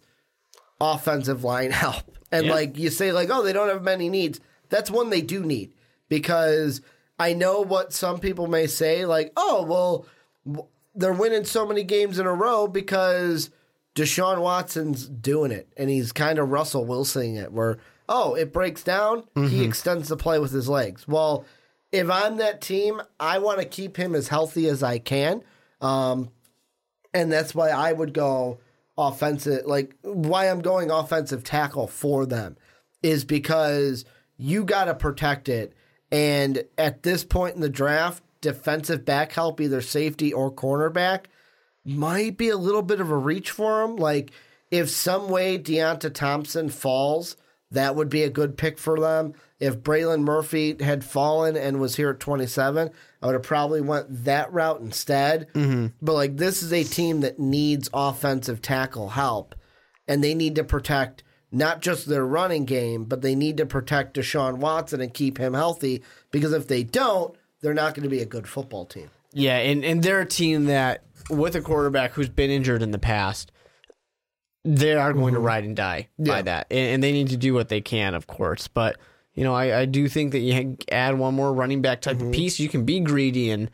offensive line help. And Yeah. like you say, like, oh, they don't have many needs. That's one they do need because I know what some people may say, like, oh, well, they're winning so many games in a row because Deshaun Watson's doing it and he's kind of Russell Wilsoning it, where, oh, it breaks down, he extends the play with his legs. Well, if I'm that team, I want to keep him as healthy as I can. Um, and that's why I would go offensive. Like why I'm going offensive tackle for them is because you got to protect it. And at this point in the draft, defensive back help, either safety or cornerback, might be a little bit of a reach for him. Like if some way Deionte Thompson falls, that would be a good pick for them. If Braylon Murphy had fallen and was here at 27, I would have probably went that route instead. Mm-hmm. But like this is a team that needs offensive tackle help, and they need to protect not just their running game, but they need to protect Deshaun Watson and keep him healthy. Because if they don't, they're not going to be a good football team. Yeah, and, and they're a team that, with a quarterback who's been injured in the past, they are going to ride and die by that. And, and they need to do what they can, of course. But, you know, I, I do think that you add one more running back type of piece, you can be greedy, and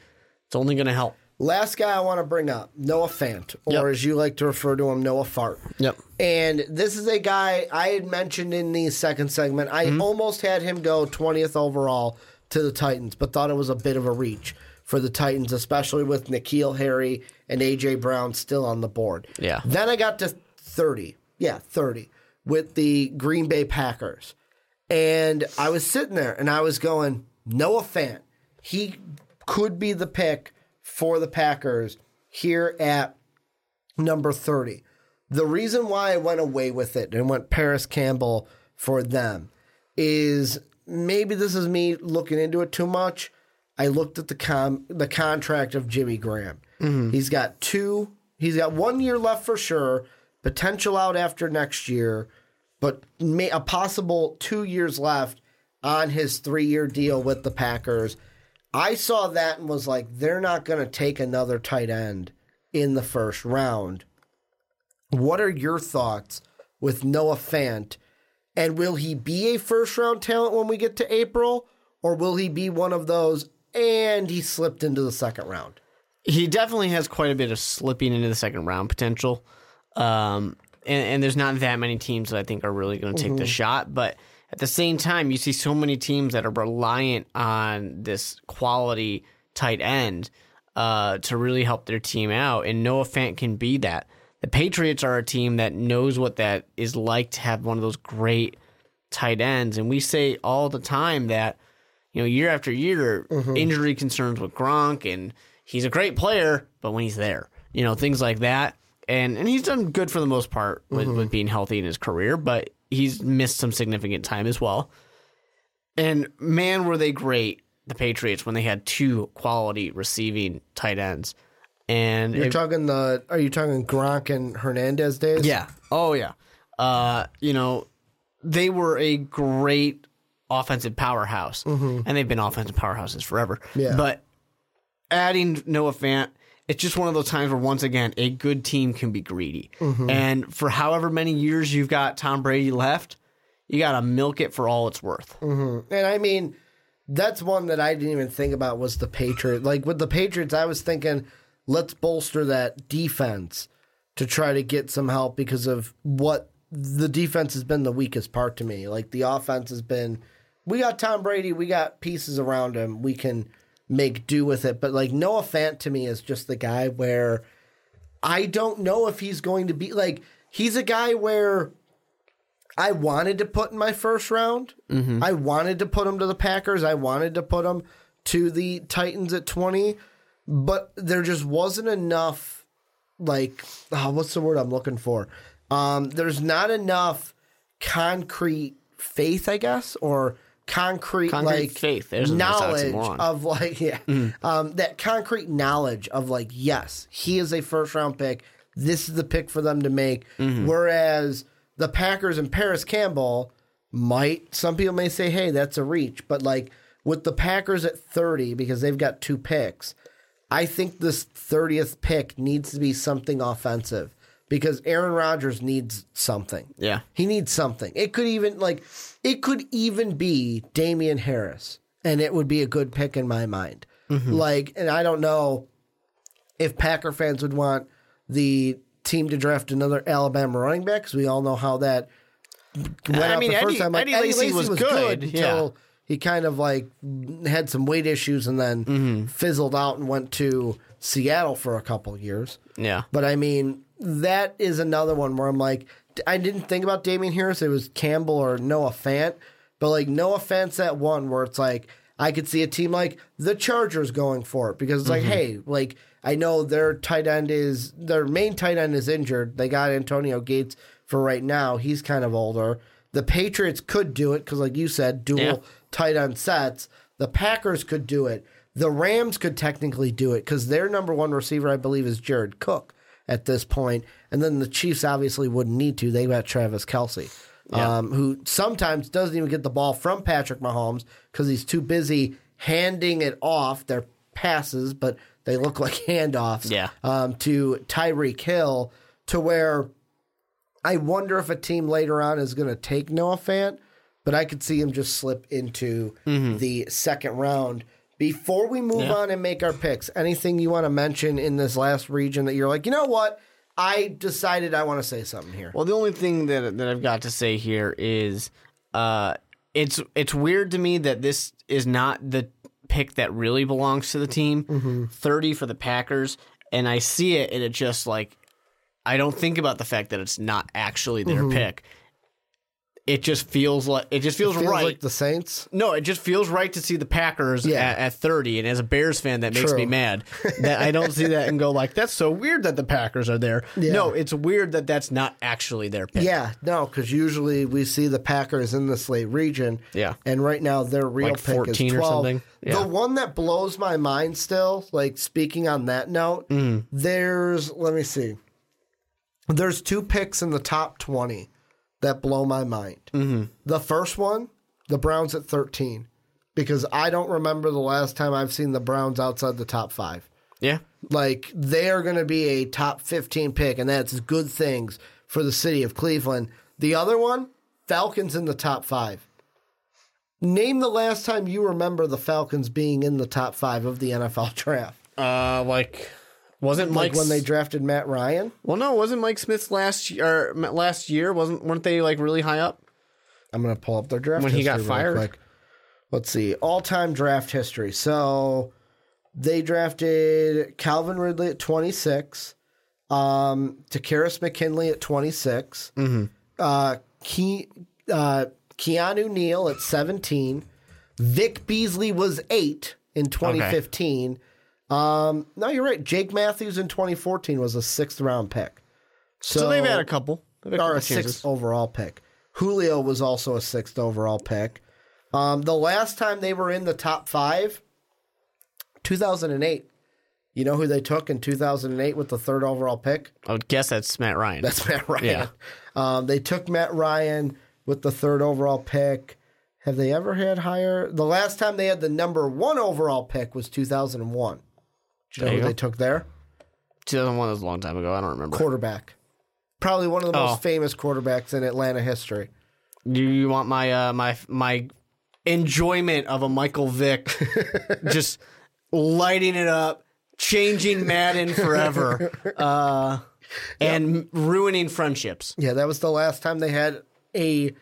it's only going to help. Last guy I want to bring up, Noah Fant, or Yep. as you like to refer to him, Noah Fart. Yep. And this is a guy I had mentioned in the second segment. I Mm-hmm. almost had him go 20th overall to the Titans, but thought it was a bit of a reach for the Titans, especially with N'Keal Harry and A.J. Brown still on the board. Yeah. Then I got to 30. Yeah, 30 with the Green Bay Packers. And I was sitting there and I was going, Noah Fant, he could be the pick for the Packers here at number 30. The reason why I went away with it and went Parris Campbell for them is maybe this is me looking into it too much. I looked at the com- the contract of Jimmy Graham. Mm-hmm. He's got two. He's got one year left for sure. Potential out after next year, but may, a possible two years left on his three year deal with the Packers. I saw that and was like, they're not going to take another tight end in the first round. What are your thoughts with Noah Fant? And will he be a first round talent when we get to April? Or will he be one of those and he slipped into the second round? He definitely has quite a bit of slipping into the second round potential. Um, and, and there's not that many teams that I think are really going to take the shot. But at the same time, you see so many teams that are reliant on this quality tight end uh, to really help their team out. And Noah Fant can be that. The Patriots are a team that knows what that is like to have one of those great tight ends. And we say all the time that, you know, year after year, mm-hmm. injury concerns with Gronk, and he's a great player, but when he's there, you know, things like that. And and he's done good for the most part with, mm-hmm. with being healthy in his career, but he's missed some significant time as well. And man, were they great, the Patriots, when they had two quality receiving tight ends. And You're it- talking the are you talking Gronk and Hernandez days? yeah. Oh yeah. Uh, you know, they were a great offensive powerhouse, mm-hmm. and they've been offensive powerhouses forever. Yeah. But adding Noah Fant, it's just one of those times where once again a good team can be greedy, mm-hmm. and for however many years you've got Tom Brady left, you got to milk it for all it's worth. Mm-hmm. And I mean, that's one that I didn't even think about was the Patriots. Like with the Patriots, I was thinking, let's bolster that defense to try to get some help because of what the defense has been the weakest part to me. Like the offense has been, we got Tom Brady, we got pieces around him, we can make do with it. But like Noah Fant to me is just the guy where I don't know if he's going to be like, he's a guy where I wanted to put in my first round. Mm-hmm. I wanted to put him to the Packers. I wanted to put him to the Titans at 20, but there just wasn't enough, like, oh, what's the word I'm looking for? Um, there's not enough concrete faith, I guess, or concrete, Concrete like faith. There's knowledge of like yeah, um, that concrete knowledge of like yes, he is a first round pick. This is the pick for them to make. Whereas the Packers and Parris Campbell might some people may say, hey, that's a reach, but like with the Packers at thirty because they've got two picks, I think this thirtieth pick needs to be something offensive because Aaron Rodgers needs something. Yeah. He needs something. It could even like it could even be Damien Harris, and it would be a good pick in my mind. Mm-hmm. Like, and I don't know if Packer fans would want the team to draft another Alabama running back because we all know how that went I mean, the first Eddie- time. Like, Eddie Lacy was good, until he kind of like had some weight issues and then Mm-hmm. fizzled out and went to Seattle for a couple years. Yeah. But I mean, that is another one where I'm like, I didn't think about Damien Harris. It was Campbell or Noah Fant. But like no offense that one where it's like, I could see a team like the Chargers going for it because it's like, hey, like I know their tight end is their main tight end is injured. They got Antonio Gates for right now. He's kind of older. The Patriots could do it because, like you said, dual Yeah. Tight end sets. The Packers could do it. The Rams could technically do it because their number one receiver, I believe, is Jared Cook at this point. And then the Chiefs obviously wouldn't need to. They got Travis Kelce, um, who sometimes doesn't even get the ball from Patrick Mahomes because he's too busy handing it off. They're passes, but they look like handoffs Yeah. um, to Tyreek Hill to where I wonder if a team later on is going to take Noah Fant, but I could see him just slip into the second round. Before we move Mm-hmm. Yeah. on and make our picks, anything you want to mention in this last region that you're like, you know what? I decided I want to say something here. Well, the only thing that that I've got to say here is, uh, it's it's weird to me that this is not the pick that really belongs to the team. Thirty for the Packers, and I see it, and it just like I don't think about the fact that it's not actually their pick. It just feels like it just feels, Feels right. like the Saints. No, it just feels right to see the Packers Yeah. at, at 30. And as a Bears fan, that makes True. me mad. that I don't see that and go like, that's so weird that the Packers are there. Yeah. No, it's weird that that's not actually their pick. Yeah, no, because usually we see the Packers in this late region. Yeah. and right now their real Like pick 14 is or twelve. something? Yeah. The one that blows my mind still, like speaking on that note, Mm. there's let me see, there's two picks in the top twenty that blow my mind. Mm-hmm. The first one, the Browns at thirteen, because I don't remember the last time I've seen the Browns outside the top five. Yeah. Like they are going to be a top 15 pick, and that's good things for the city of Cleveland. The other one, Falcons in the top five. Name the last time you remember the Falcons being in the top five of the NFL draft. Uh, like, wasn't Like when they drafted Matt Ryan. Well, no, wasn't Mike Smith's last year, or last year? Wasn't weren't they like really high up? I'm going to pull up their draft When he got fired? quick. Let's see. All time draft history. So they drafted Calvin Ridley at 26, um, Takkarist McKinley at 26, Mm-hmm. uh, Ke- uh, Keanu Neal at 17, Vic Beasley was eight in 2015. Um, no, you're right. Jake Matthews in 2014 was a sixth round pick. So, So, they've had a couple. They've had a or couple a chances. sixth overall pick. Julio was also a sixth overall pick. Um, the last time they were in the top five, 2008. You know who they took in 2008 with the third overall pick? I would guess that's Matt Ryan. That's Matt Ryan. Yeah. Um, they took Matt Ryan with the third overall pick. Have they ever had higher? The last time they had the number one overall pick was 2001. Do you know who you they took there? 2001 was a long time ago. I don't remember. Quarterback. Probably one of the Oh. most famous quarterbacks in Atlanta history. Do you want my uh, my my enjoyment of a Michael Vick just lighting it up, changing Madden forever, uh, and ruining friendships? Yeah, that was the last time they had a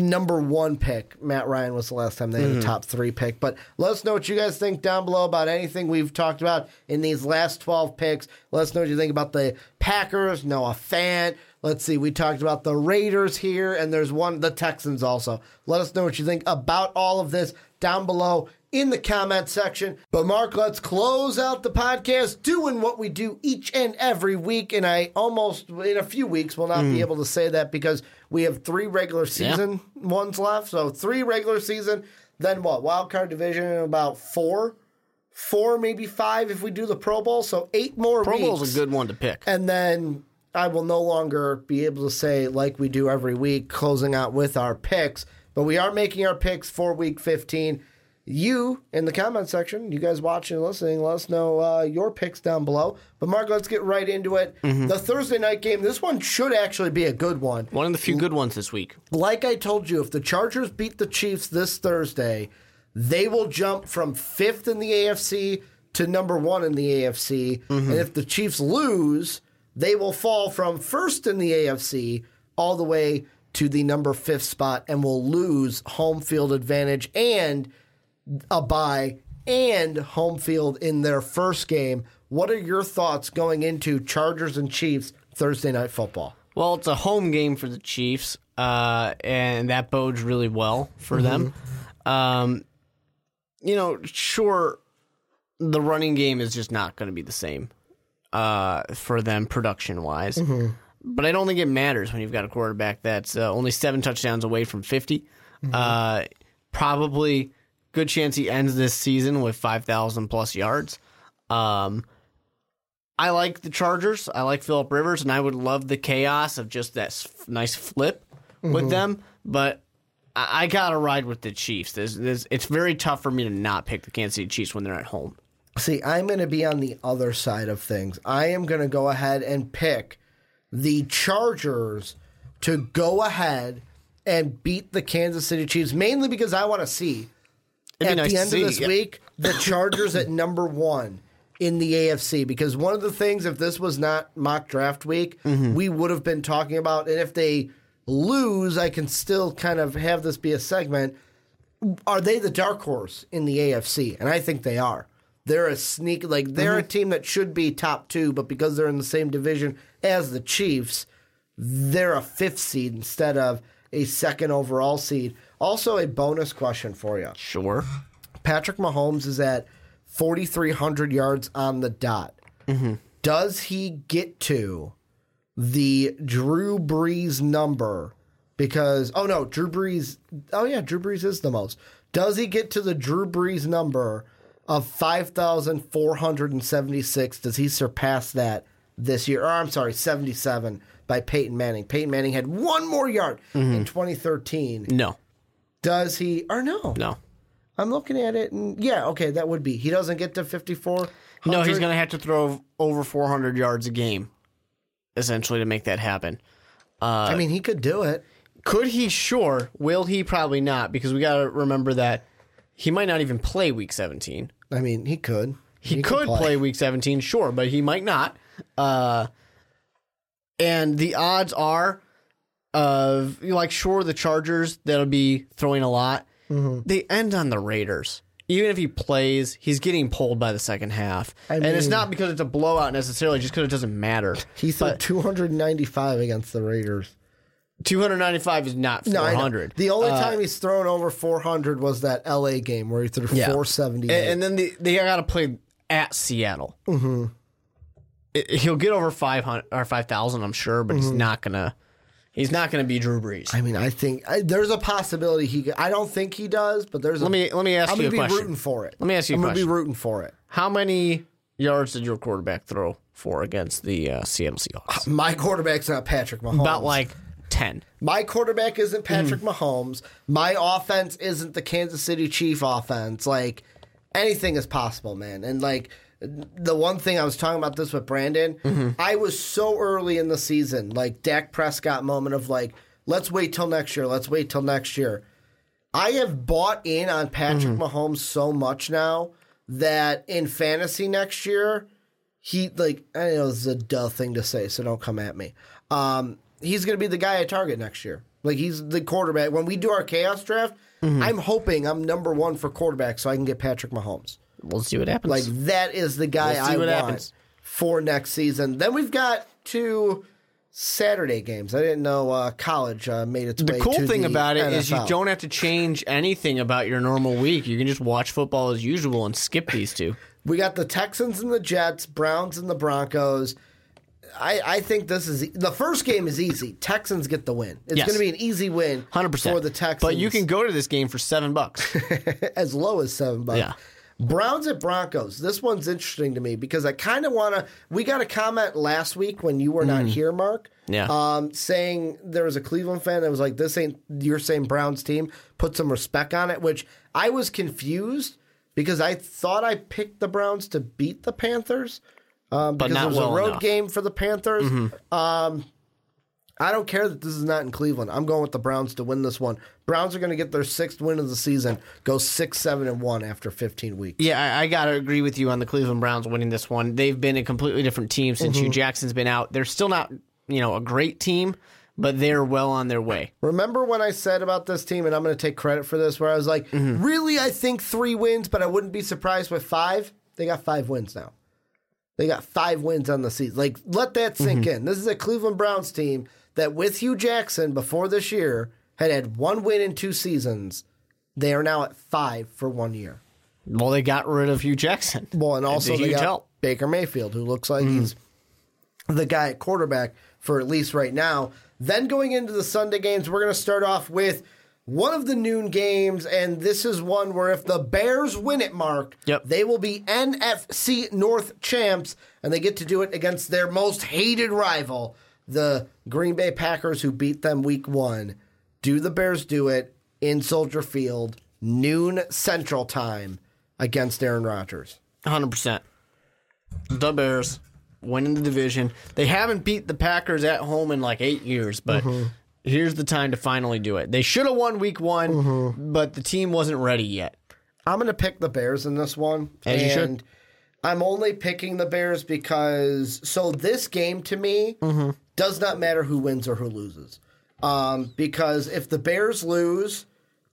number one pick. Matt Ryan was the last time they had a mm-hmm. top three pick. But let us know what you guys think down below about anything we've talked about in these last 12 picks. Let us know what you think about the Packers, Noah Fant. Let's see, we talked about the Raiders here, and there's one, the Texans also. Let us know what you think about all of this down below in the comment section. But Mark, let's close out the podcast doing what we do each and every week. And I almost in a few weeks will not be mm. able to say that because we have three regular season ones left. So three regular season, then what? Wild card division in about four, four maybe five if we do the Pro Bowl. So eight more Pro Bowl is a good one to pick. And then I will no longer be able to say, like we do every week, closing out with our picks. But we are making our picks for week 15. You in the comment section, you guys watching and listening, let us know uh, your picks down below. But Mark, let's get right into it. The Thursday night game, this one should actually be a good one. One of the few good ones this week. Like I told you, if the Chargers beat the Chiefs this Thursday, they will jump from fifth in the AFC to number one in the AFC. And if the Chiefs lose, they will fall from first in the AFC all the way to the number fifth spot and will lose home field advantage and a bye and home field in their first game. What are your thoughts going into Chargers and Chiefs Thursday night football? Well, it's a home game for the Chiefs, uh, and that bodes really well for them. Um, you know, sure, the running game is just not going to be the same uh, for them production wise. but I don't think it matters when you've got a quarterback that's uh, only seven touchdowns away from 50. Uh, probably good chance he ends this season with 5,000 plus yards. Um, I like the Chargers. I like Philip Rivers, and I would love the chaos of just that s- nice flip with them. But I, I gotta ride with the Chiefs. There's, there's, it's very tough for me to not pick the Kansas City Chiefs when they're at home. See, I'm going to be on the other side of things. I am going to go ahead and pick the Chargers to go ahead and beat the Kansas City Chiefs, mainly because I want to see It'd at nice the end see, of this yeah. week the Chargers at number one in the AFC. Because one of the things, if this was not mock draft week, Mm-hmm. we would have been talking about, and if they lose, I can still kind of have this be a segment. Are they the dark horse in the AFC? And I think they are. They're a sneak like they're Mm-hmm. a team that should be top two, but because they're in the same division as the Chiefs, they're a fifth seed instead of a second overall seed. Also, a bonus question for you. Sure. Patrick Mahomes is at 4,300 yards on the dot. Mm-hmm. Does he get to the Drew Brees number? Because, oh no, Drew Brees, oh yeah, Drew Brees is the most. Does he get to the Drew Brees number of 5,476? Does he surpass that this year? Or I'm sorry, 77 by Peyton Manning. Peyton Manning had one more yard mm-hmm. in 2013. No. Does he, or no? No. I'm looking at it, and yeah, okay, that would be. He doesn't get to 54. No, he's going to have to throw over 400 yards a game, essentially, to make that happen. Uh, I mean, he could do it. Could he? Sure. Will he? Probably not, because we got to remember that he might not even play Week 17. I mean, he could. He, could play. Week 17, sure, but he might not. Uh, and the odds are of like sure the Chargers that'll be throwing a lot. Mm-hmm. They end on the Raiders. Even if he plays, he's getting pulled by the second half, and it's not because it's a blowout necessarily, just because it doesn't matter. He threw 295 against the Raiders. 295 is not No, 400. The only time he's thrown over 400 was that LA game where he threw Yeah. 478. And, and then the, they got to play at Seattle. Mm-hmm. he'll get over 500 or 5,000, I'm sure, but Mm-hmm. he's not gonna. He's not gonna be Drew Brees. I mean, I think I, there's a possibility he. could- I don't think he does, but there's. Let a, me let me ask I'm you gonna be rooting for it. Let me ask you a I'm gonna be rooting for it. How many yards did your quarterback throw for against the uh, Seattle Seahawks? My quarterback's not Patrick Mahomes. About like ten. My quarterback isn't Mm. Patrick Mahomes. My offense isn't the Kansas City Chief offense. Like anything is possible, man. And like the one thing I was talking about this with Brandon, Mm-hmm. I was so early in the season, like Dak Prescott moment of like, let's wait till next year. Let's wait till next year. I have bought in on Patrick Mm-hmm. Mahomes so much now that in fantasy next year, he like I know this is a duh thing to say, so don't come at me. Um, he's going to be the guy I target next year. Like he's the quarterback. When we do our chaos draft, Mm-hmm. I'm hoping I'm number one for quarterback, so I can get Patrick Mahomes. We'll see what happens. Like that is the guy We'll see I what want happens. for next season. Then we've got two Saturday games. I didn't know uh, college uh, made its the way. cool to thing the about it is you don't have to change anything about your normal week. You can just watch football as usual and skip these two. We got the Texans and the Jets, Browns and the Broncos. I, I think this is e, the first game is easy. Texans get the win. It's Yes. going to be an easy win, Hundred percent for the Texans. But you can go to this game for seven bucks. as low as seven bucks. Yeah. Browns at Broncos. This one's interesting to me because I kind of want to. We got a comment last week when you were not here, Mark. Mm. Yeah. Um, saying there was a Cleveland fan that was like, "This ain't your same Browns team." Put some respect on it, which I was confused because I thought I picked the Browns to beat the Panthers. Um, because it was well a road enough. Mm-hmm. game for the Panthers. Um, I don't care that this is not in Cleveland. I'm going with the Browns to win this one. Browns are going to get their sixth win of the season. Go six, seven, and one after 15 weeks. Yeah, I, I got to agree with you on the Cleveland Browns winning this one. They've been a completely different team since Mm-hmm. Hue Jackson's been out. They're still not, you know, a great team, but they're well on their way. Remember when I said about this team, and I'm going to take credit for this, where I was like, Mm-hmm. really, I think three wins, but I wouldn't be surprised with five. They got five wins now. They got five wins on the season. Like, let that sink Mm-hmm. in. This is a Cleveland Browns team that, with Hue Jackson before this year, had had one win in two seasons. They are now at five for one year. Well, they got rid of Hue Jackson. Well, and also they got help. Baker Mayfield, who looks like mm-hmm. he's the guy at quarterback for at least right now. Then going into the Sunday games, we're going to start off with one of the noon games, and this is one where if the Bears win it, Mark, Yep. they will be NFC North champs, and they get to do it against their most hated rival, the Green Bay Packers, who beat them week one. Do the Bears do it in Soldier Field, noon Central Time, against Aaron Rodgers? 100%. The Bears winning the division. They haven't beat the Packers at home in like eight years, but Mm-hmm. here's the time to finally do it. They should have won week one, Mm-hmm. but the team wasn't ready yet. I'm going to pick the Bears in this one. As you should. and I'm only picking the Bears because so this game to me Mm-hmm. Does not matter who wins or who loses. Um, because if the Bears lose,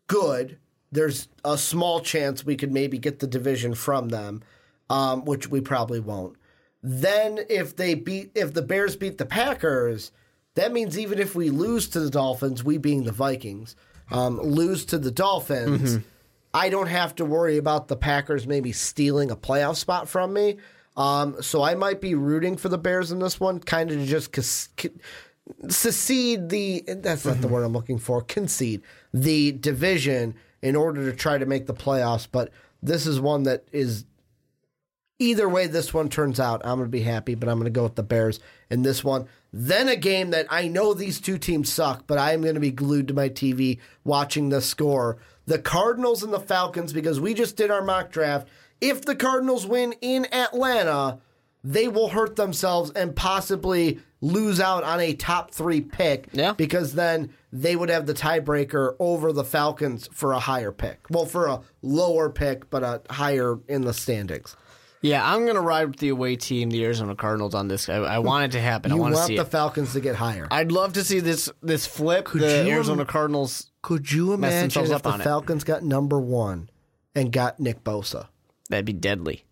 good. There's a small chance we could maybe get the division from them, um, which we probably won't. Then if they beat if the Bears beat the Packers, that means even if we lose to the Dolphins, we being the Vikings, um, lose to the Dolphins, I don't have to worry about the Packers maybe stealing a playoff spot from me. Um, so I might be rooting for the Bears in this one, kind of just secede the that's not the word I'm looking for concede the division in order to try to make the playoffs. But this is one that is either way this one turns out, I'm going to be happy, but I'm going to go with the Bears in this one. Then a game that I know these two teams suck, but I'm going to be glued to my TV watching the score. The Cardinals and the Falcons, because we just did our mock draft. If the Cardinals win in Atlanta, they will hurt themselves and possibly lose out on a top three pick. Yeah. Because then they would have the tiebreaker over the Falcons for a higher pick. Well, for a lower pick, but a higher in the standings. Yeah, I'm going to ride with the away team, the Arizona Cardinals, on this. I, I want it to happen. I want to see the it. Falcons to get higher. I'd love to see this this flip. the you Arizona Cardinals. Could you imagine if the on it. Falcons got number one and got Nick Bosa That'd be deadly.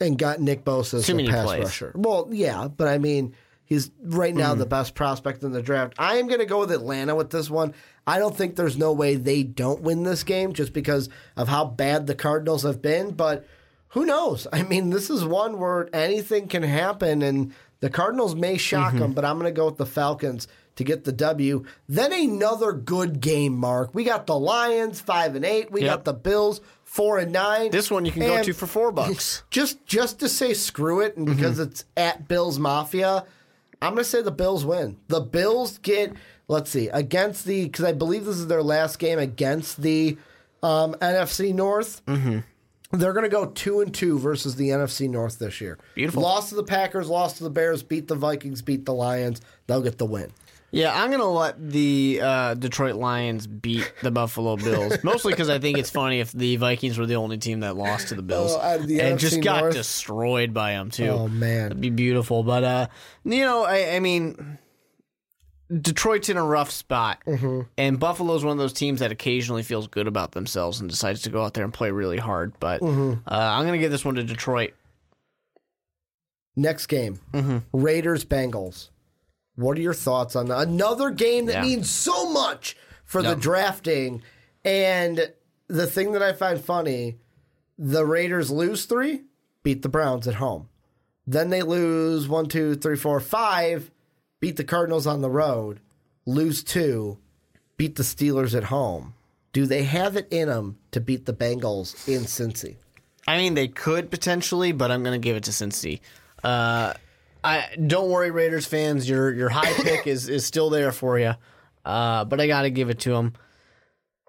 and got Nick Bosa as Assuming the pass plays. rusher? Well, yeah, but I mean, he's right now Hmm. the best prospect in the draft. I am going to go with Atlanta with this one. I don't think there's no way they don't win this game just because of how bad the Cardinals have been, but who knows? I mean, this is one where anything can happen, and the Cardinals may shock Mm-hmm. them, but I'm going to go with the Falcons to get the W. Then another good game, Mark. We got the Lions five and eight. We Yep. got the Bills four and nine. This one you can go And to for four bucks. Just just to say screw it, and because it's at Bills Mafia, I'm going to say the Bills win. The Bills get let's see against the because I believe this is their last game against the um, NFC North. Mm-hmm. They're going to go two and two versus the NFC North this year. Beautiful. Lost to the Packers, lost to the Bears, beat the Vikings, beat the Lions. They'll get the win. Yeah, I'm gonna let the uh, Detroit Lions beat the Buffalo Bills, mostly because I think it's funny if the Vikings were the only team that lost to the Bills Oh, out the and NFC just got North? destroyed by them too. Oh, man. it'd be beautiful. But uh, you know, I, I mean, Detroit's in a rough spot, Mm-hmm. and Buffalo's one of those teams that occasionally feels good about themselves and decides to go out there and play really hard. But Mm-hmm. uh, I'm gonna give this one to Detroit. Next game, Mm-hmm. Raiders Bengals. What are your thoughts on that? Another game that Yeah. means so much for the drafting. And the thing that I find funny, the Raiders lose three, beat the Browns at home. Then they lose one, two, three, four, five, beat the Cardinals on the road, lose two, beat the Steelers at home. Do they have it in them to beat the Bengals in Cincy? I mean, they could potentially, but I'm going to give it to Cincy. Uh, I don't worry, Raiders fans. Your your high pick is is still there for you, uh, but I got to give it to them.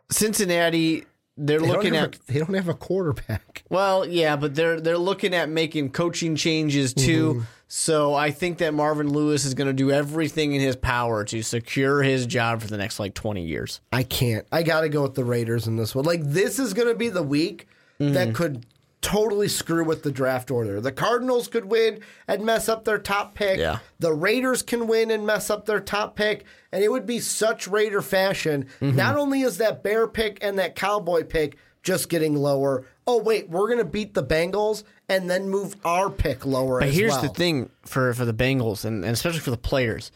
Cincinnati, they're They looking at a- they don't have a quarterback. well, yeah, but they're they're looking at making coaching changes too. Mm-hmm. So I think that Marvin Lewis is going to do everything in his power to secure his job for the next like 20 years. I can't. I got to go with the Raiders in this one. Like this is going to be the week Mm-hmm. that could totally screw with the draft order. The Cardinals could win and mess up their top pick. Yeah. The Raiders can win and mess up their top pick, and it would be such Raider fashion. Mm-hmm. Not only is that Bear pick and that Cowboy pick just getting lower. Oh wait, we're going to beat the Bengals and then move our pick lower. But here's well. the thing for for the Bengals and, and especially for the players.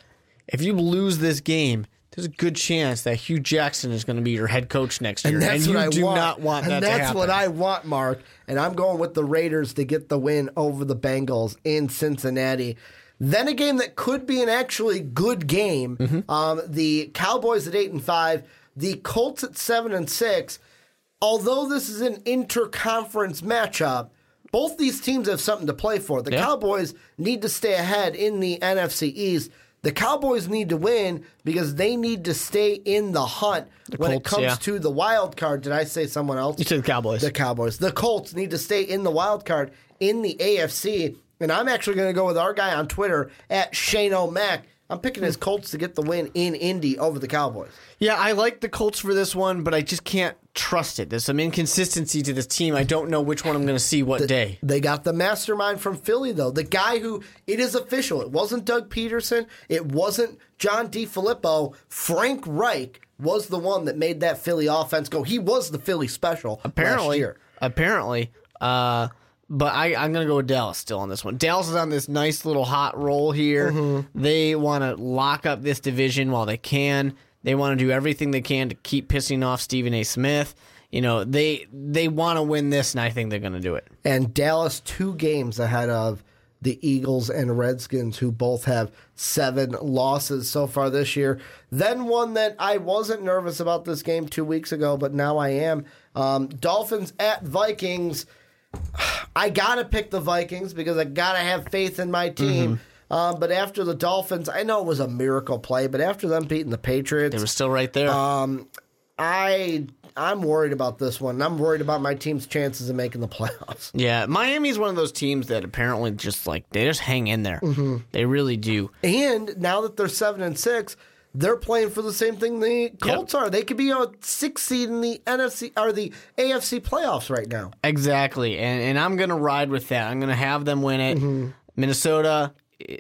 If you lose this game, there's a good chance that Hue Jackson is going to be your head coach next year, And that's you what I do want. not want and that that's what I want, Mark. And I'm going with the Raiders to get the win over the Bengals in Cincinnati. Then a game that could be an actually good game. Mm-hmm. Um, the Cowboys at eight and five, the Colts at seven and six. Although this is an interconference matchup, both these teams have something to play for. The Yeah. Cowboys need to stay ahead in the NFC East. The Cowboys need to win because they need to stay in the hunt when it comes yeah. to the wild card. Did I say someone else? You said the Cowboys. The Cowboys. The Colts need to stay in the wild card in the AFC. And I'm actually going to go with our guy on Twitter at Shane O'Mac. I'm picking his Colts to get the win in Indy over the Cowboys. Yeah, I like the Colts for this one, but I just can't trust it. There's some inconsistency to this team. I don't know which one I'm going to see what the, day. They got the mastermind from Philly, though. The guy who, it is official. It wasn't Doug Pederson. It wasn't John DeFilippo. Frank Reich was the one that made that Philly offense go. He was the Philly special last Apparently, year. apparently. Uh, but I, I'm going to go with Dallas still on this one. Dallas is on this nice little hot roll here. Mm-hmm. They want to lock up this division while they can. They want to do everything they can to keep pissing off Stephen A. Smith. You know, they they want to win this, and I think they're going to do it. and Dallas two games ahead of the Eagles and Redskins, who both have seven losses so far this year. Then one that I wasn't nervous about this game two weeks ago, but now I am. Um, Dolphins at Vikings. I gotta pick the Vikings because I gotta have faith in my team. Um, but after the Dolphins, I know it was a miracle play, but after them beating the Patriots, They were still right there. Um, I I'm worried about this one. I'm worried about my team's chances of making the playoffs. yeah, Miami's one of those teams that apparently just like they just hang in there. Mm-hmm. They really do. And now that they're seven and six, they're playing for the same thing the Colts are. They could be a six seed in the NFC or the AFC playoffs right now. Exactly, and and I'm gonna ride with that. I'm gonna have them win it. Mm-hmm. Minnesota,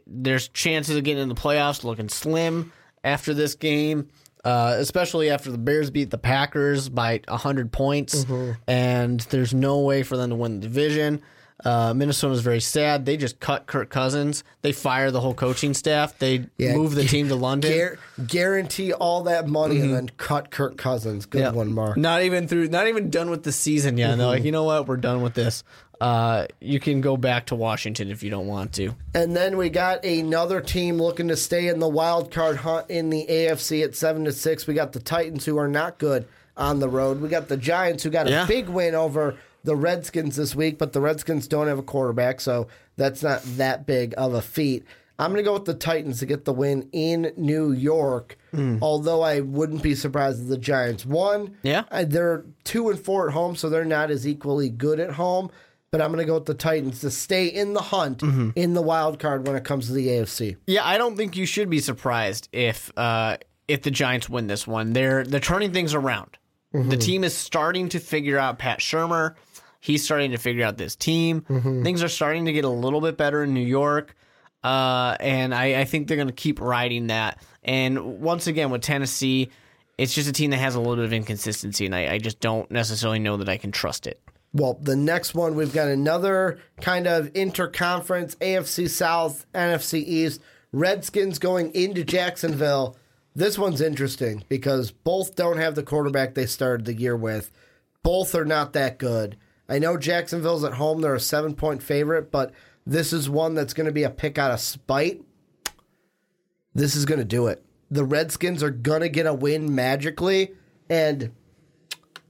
there's chances of getting in the playoffs looking slim after this game, uh, especially after the Bears beat the Packers by hundred points, Mm-hmm. and there's no way for them to win the division. Uh, Minnesota's very sad. They just cut Kirk Cousins. They fire the whole coaching staff. They move the team to London. Guar- guarantee all that money and then cut Kirk Cousins. Good Yeah. one, Mark. Not even through, not even done with the season yet. They're like, you know what? We're done with this. Uh, you can go back to Washington if you don't want to. And then we got another team looking to stay in the wild card hunt in the AFC at seven to six. We got the Titans who are not good on the road. We got the Giants who got a Yeah. big win over the Redskins this week, but the Redskins don't have a quarterback, so that's not that big of a feat. I'm going to go with the Titans to get the win in New York. Hmm. Although I wouldn't be surprised if the Giants won. Yeah. They're two and four at home, so they're not as equally good at home. But I'm going to go with the Titans to stay in the hunt mm-hmm. in the wild card when it comes to the AFC. Yeah, I don't think you should be surprised if uh, if the Giants win this one. They're they're turning things around. Mm-hmm. The team is starting to figure out Pat Shurmur. He's starting to figure out this team. Things are starting to get a little bit better in New York. Uh, and I, I think they're going to keep riding that. And once again, with Tennessee, it's just a team that has a little bit of inconsistency, and I, I just don't necessarily know that I can trust it. Well, the next one, we've got another kind of interconference AFC South, NFC East. Redskins going into Jacksonville. This one's interesting because both don't have the quarterback they started the year with. Both are not that good. I know Jacksonville's at home, they're a seven point favorite, but this is one that's going to be a pick out of spite. This is going to do it. The Redskins are going to get a win magically, and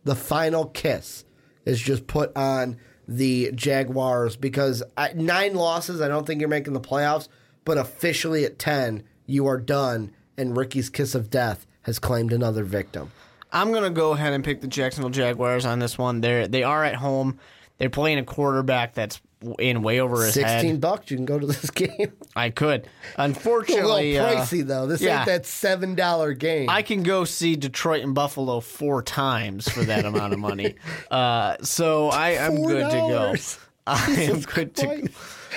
the final kiss is just put on the Jaguars because at nine losses, I don't think you're making the playoffs, but officially at 10, you are done, and Ricky's kiss of death has claimed another victim. I'm gonna go ahead and pick the Jacksonville Jaguars on this one. They're they are at home. They're playing a quarterback that's in way over his 16 head. bucks, you can go to this game. I could. It's a little Unfortunately, uh, pricey, though. This yeah. ain't that $7 game. I can go see Detroit and Buffalo four times for that amount of money. Uh, so I am good to go. $4. I am good to.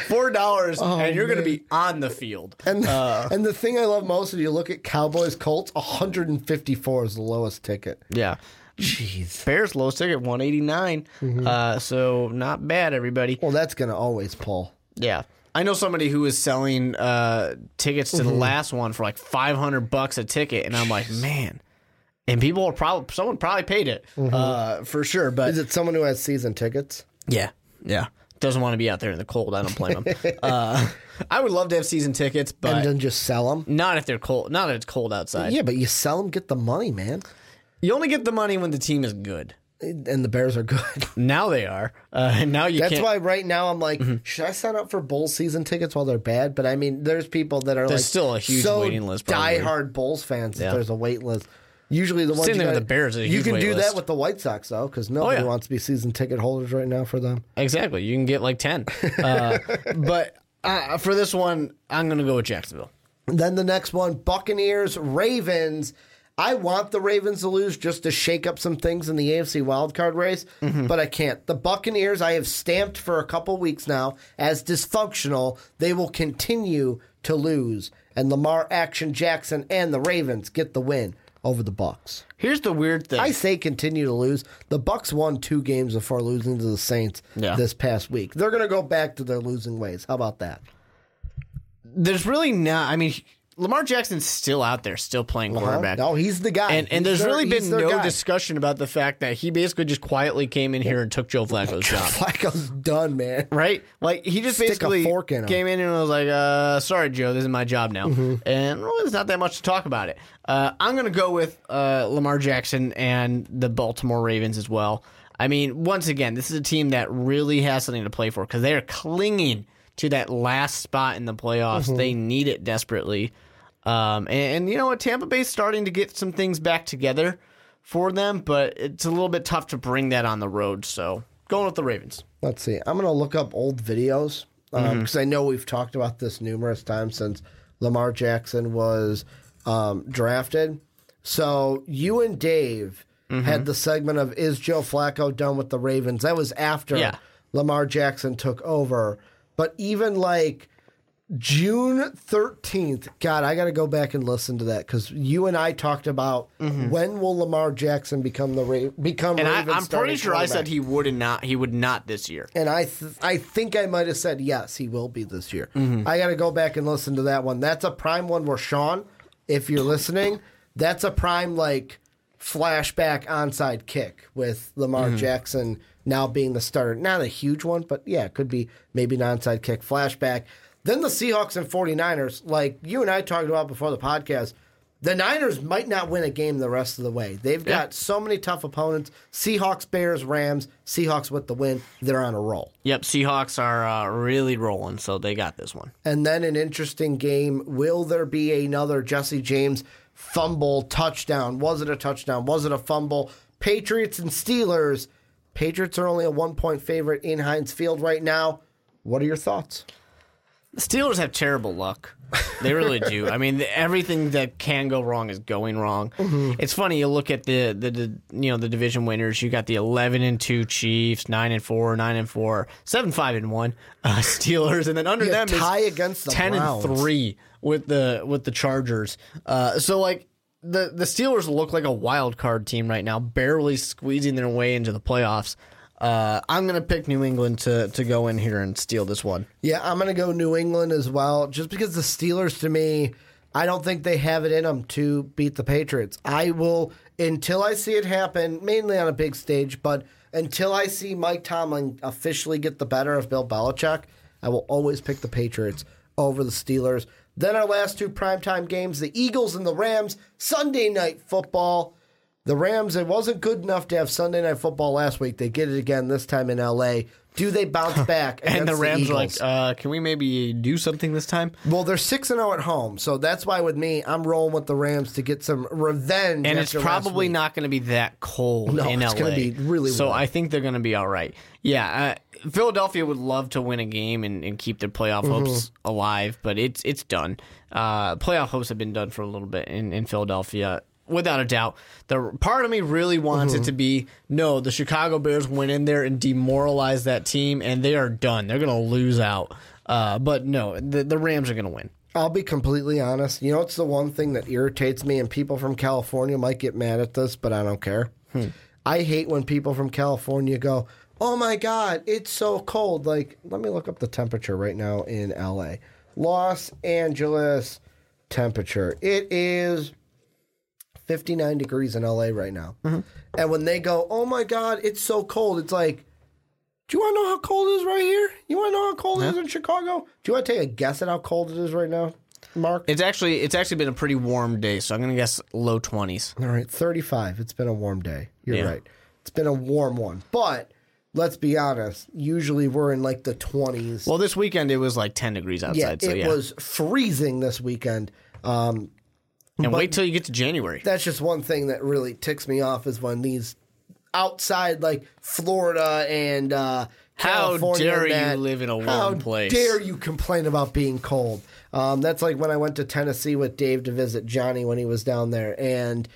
Four dollars, and you're going to be on the field. and, uh, and the thing I love most is you look at Cowboys Colts, 154 is the lowest ticket. Yeah. Jeez. Bears lowest ticket one Uh, so not bad, everybody. Well, that's going to always pull. Yeah. I know somebody who was selling uh, tickets to the last one for like 500 bucks a ticket, and I'm like, man. And people are probably, someone probably paid it uh, for sure. But Is it someone who has season tickets? yeah, yeah. Doesn't want to be out there in the cold. I don't blame him. uh, I would love to have season tickets, and but then just sell them. not if they're cold. Not if it's cold outside. Yeah, but you sell them, get the money, man. You only get the money when the team is good. And the Bears are good. Now they are. Uh, now you That's can't. why right now I'm like, Mm-hmm. should I sign up for Bulls season tickets while they're bad? But I mean, there's people that are There's like still a huge so waiting list, probably. diehard Bulls fans. Yeah. There's a wait list. Usually the ones Same you thing with the Bears, a You huge can wait do list. that with the White Sox though, because nobody yeah. wants to be season ticket holders right now for them. exactly. You can get like ten. Uh, but uh, for this one, I'm going to go with Jacksonville. Then the next one, Buccaneers, Ravens. I want the Ravens to lose just to shake up some things in the AFC wildcard race, Mm-hmm. but I can't. The Buccaneers, I have stamped for a couple weeks now as dysfunctional. They will continue to lose, and Lamar Action Jackson and the Ravens get the win over the Bucks. Here's the weird thing. I say continue to lose. The Bucks won two games before losing to the Saints Yeah. this past week. They're going to go back to their losing ways. How about that? There's really not. I mean, Lamar Jackson's still out there, still playing quarterback. No, he's the guy. And and there's their- really been no guy. discussion about the fact that he basically just quietly came in here and took Joe Flacco's job. Flacco's done, man. Right? Like he just Stick a basically fork in came in and was like, uh, sorry, Joe, this is my job now. Mm-hmm. And well, there's not that much to talk about it. Uh, I'm gonna go with uh, Lamar Jackson and the Baltimore Ravens as well. I mean, once again, this is a team that really has something to play for because they are clinging to that last spot in the playoffs. Mm-hmm. They need it desperately. Um, and, and you know what? Tampa Bay's starting to get some things back together for them, but it's a little bit tough to bring that on the road. So going with the Ravens. Let's see. I'm going to look up old videos because Mm-hmm. I know we've talked about this numerous times since Lamar Jackson was um, drafted. So you and Dave Mm-hmm. had the segment of "Is Joe Flacco done with the Ravens?" That was after Yeah. Lamar Jackson took over. But even like June 13th, God, I got to go back and listen to that because you and I talked about when will Lamar Jackson become the Ra- become Mm-hmm. And I, Ravens I'm pretty sure I said he would not. He would not this year. And I, th- I think I might have said yes, he will be this year. Mm-hmm. I got to go back and listen to that one. That's a prime one where Sean, if you're listening, that's a prime like flashback onside kick with Lamar Mm-hmm. Jackson now being the starter. Not a huge one, but yeah, it could be maybe an onside kick flashback. Then the Seahawks and 49ers, like you and I talked about before the podcast, the Niners might not win a game the rest of the way. They've Yeah. got so many tough opponents Seahawks, Bears, Rams, Seahawks with the win. They're on a roll. Yep, Seahawks are uh, really rolling, so they got this one. And then an interesting game. Will there be another Jesse James fumble touchdown? Was it a touchdown? Was it a fumble? Patriots and Steelers. Patriots are only a one point favorite in Heinz Field right now. What are your thoughts? The Steelers have terrible luck. They really do. I mean, everything that can go wrong is going wrong. It's funny. You look at the, the the you know the division winners. You got the eleven and two Chiefs, nine and four, nine and four, seven five and one uh, Steelers, and then under Yeah, them is tie against the ten Browns. and three with the with the Chargers. Uh, so like the the Steelers look like a wild card team right now, barely squeezing their way into the playoffs. Uh, I'm gonna pick New England to to go in here and steal this one. Yeah, I'm going to go New England as well, just because the Steelers, to me, I don't think they have it in them to beat the Patriots. I will, until I see it happen, mainly on a big stage, but until I see Mike Tomlin officially get the better of Bill Belichick, I will always pick the Patriots over the Steelers. Then our last two primetime games the Eagles and the Rams, Sunday night football. The Rams, it wasn't good enough to have Sunday night football last week. They get it again this time in LA. Do they bounce back? And the Rams are like, uh, can we maybe do something this time? Well, they're six and zero at home, so that's why with me, I'm rolling with the Rams to get some revenge. And it's probably not going to be that cold No, in it's LA. be really so. warm. I think they're going to be all right. Yeah, uh, Philadelphia would love to win a game and, and keep their playoff Mm-hmm. hopes alive, but it's it's done. Uh, playoff hopes have been done for a little bit in, in Philadelphia. Without a doubt, the part of me really wants Mm-hmm. it to be no. The Chicago Bears went in there and demoralized that team, and they are done. They're going to lose out. Uh, but no, the, the Rams are going to win. I'll be completely honest. You know, it's the one thing that irritates me, and people from California might get mad at this, but I don't care. I hate when people from California go, "Oh my God, it's so cold." Like, let me look up the temperature right now in LA. Los Angeles temperature. It is 59 degrees in LA right now. And when they go, "Oh my God, it's so cold," it's like Do you want to know how cold it is right here? You want to know how cold it is in Chicago? Do you want to take a guess at how cold it is right now, Mark? It's actually it's actually been a pretty warm day, so I'm gonna guess low twenties. All right, 35. It's been a warm day. You're Yeah. right. It's been a warm one. But let's be honest, usually we're in like the 20s. Well, this weekend it was like 10 degrees yeah, outside. so yeah. it yeah, was freezing this weekend. Um, and wait till you get to January. that's just one thing that really ticks me off is when these outside like Florida and uh, How California dare and you live in a how warm place. dare you complain about being cold? Um, that's like when I went to Tennessee with Dave to visit Johnny when he was down there, and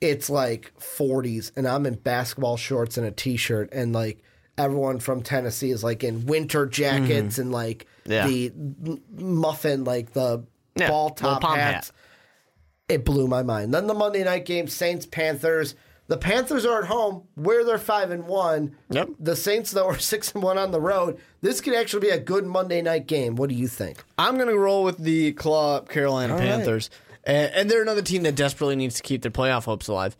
it's like 40s, and I'm in basketball shorts and a t-shirt, and like everyone from Tennessee is like in winter jackets and like. Yeah. the muffin, like the Yeah, ball top hats hat. It blew my mind. Then the Monday night game, Saints Panthers. The Panthers are at home where they're five and one. Yep. The Saints though are six and one on the road. This could actually be a good Monday night game. What do you think? I'm going to roll with the claw up Carolina right. Panthers. And, and they're another team that desperately needs to keep their playoff hopes alive.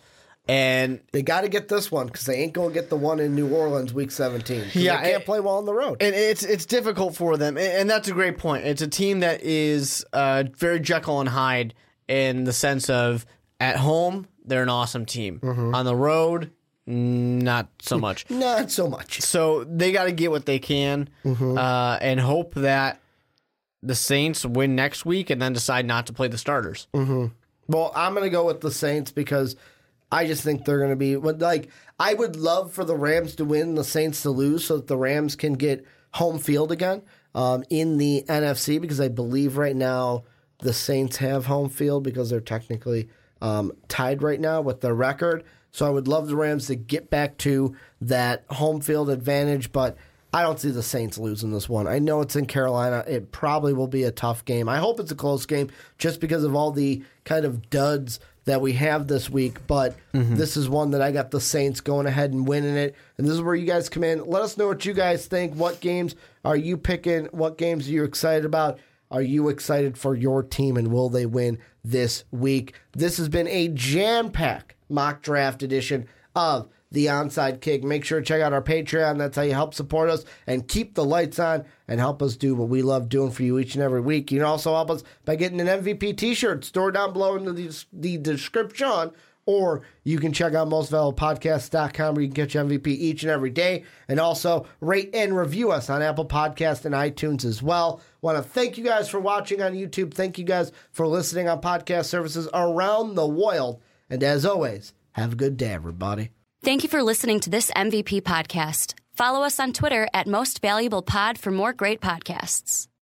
And They got to get this one because they ain't going to get the one in New Orleans week seventeen. 'cause Yeah, they can't it- play well on the road. and it's it's difficult for them, and, and that's a great point. It's a team that is uh, very Jekyll and Hyde in the sense of at home they're an awesome team, on the road not so much. Not so much. so they got to get what they can uh, and hope that the Saints win next week, and then decide not to play the starters. Well, I'm going to go with the Saints because I just think they're going to be like I would love for the Rams to win, the Saints to lose, so that the Rams can get home field again um, in the NFC because I believe right now the Saints have home field because they're technically um, tied right now with their record. So I would love the Rams to get back to that home field advantage, but I don't see the Saints losing this one. I know it's in Carolina. It probably will be a tough game. I hope it's a close game just because of all the kind of duds that we have this week. But this is one that I got the Saints going ahead and winning it. And this is where you guys come in. Let us know what you guys think. What games are you picking? What games are you excited about? Are you excited for your team and will they win this week? This has been a jam pack mock draft edition of the onside kick. Make sure to check out our Patreon. That's how you help support us and keep the lights on and help us do what we love doing for you each and every week. You can also help us by getting an MVP t shirt. Store down below in the, the description. Or you can check out mostvaluablepodcast.com where you can your MVP each and every day. And also rate and review us on Apple Podcast and iTunes as well. Want to thank you guys for watching on YouTube. Thank you guys for listening on podcast services around the world. And as always, have a good day, everybody. Thank you for listening to this MVP podcast. Follow us on Twitter at Most Valuable Pod for more great podcasts.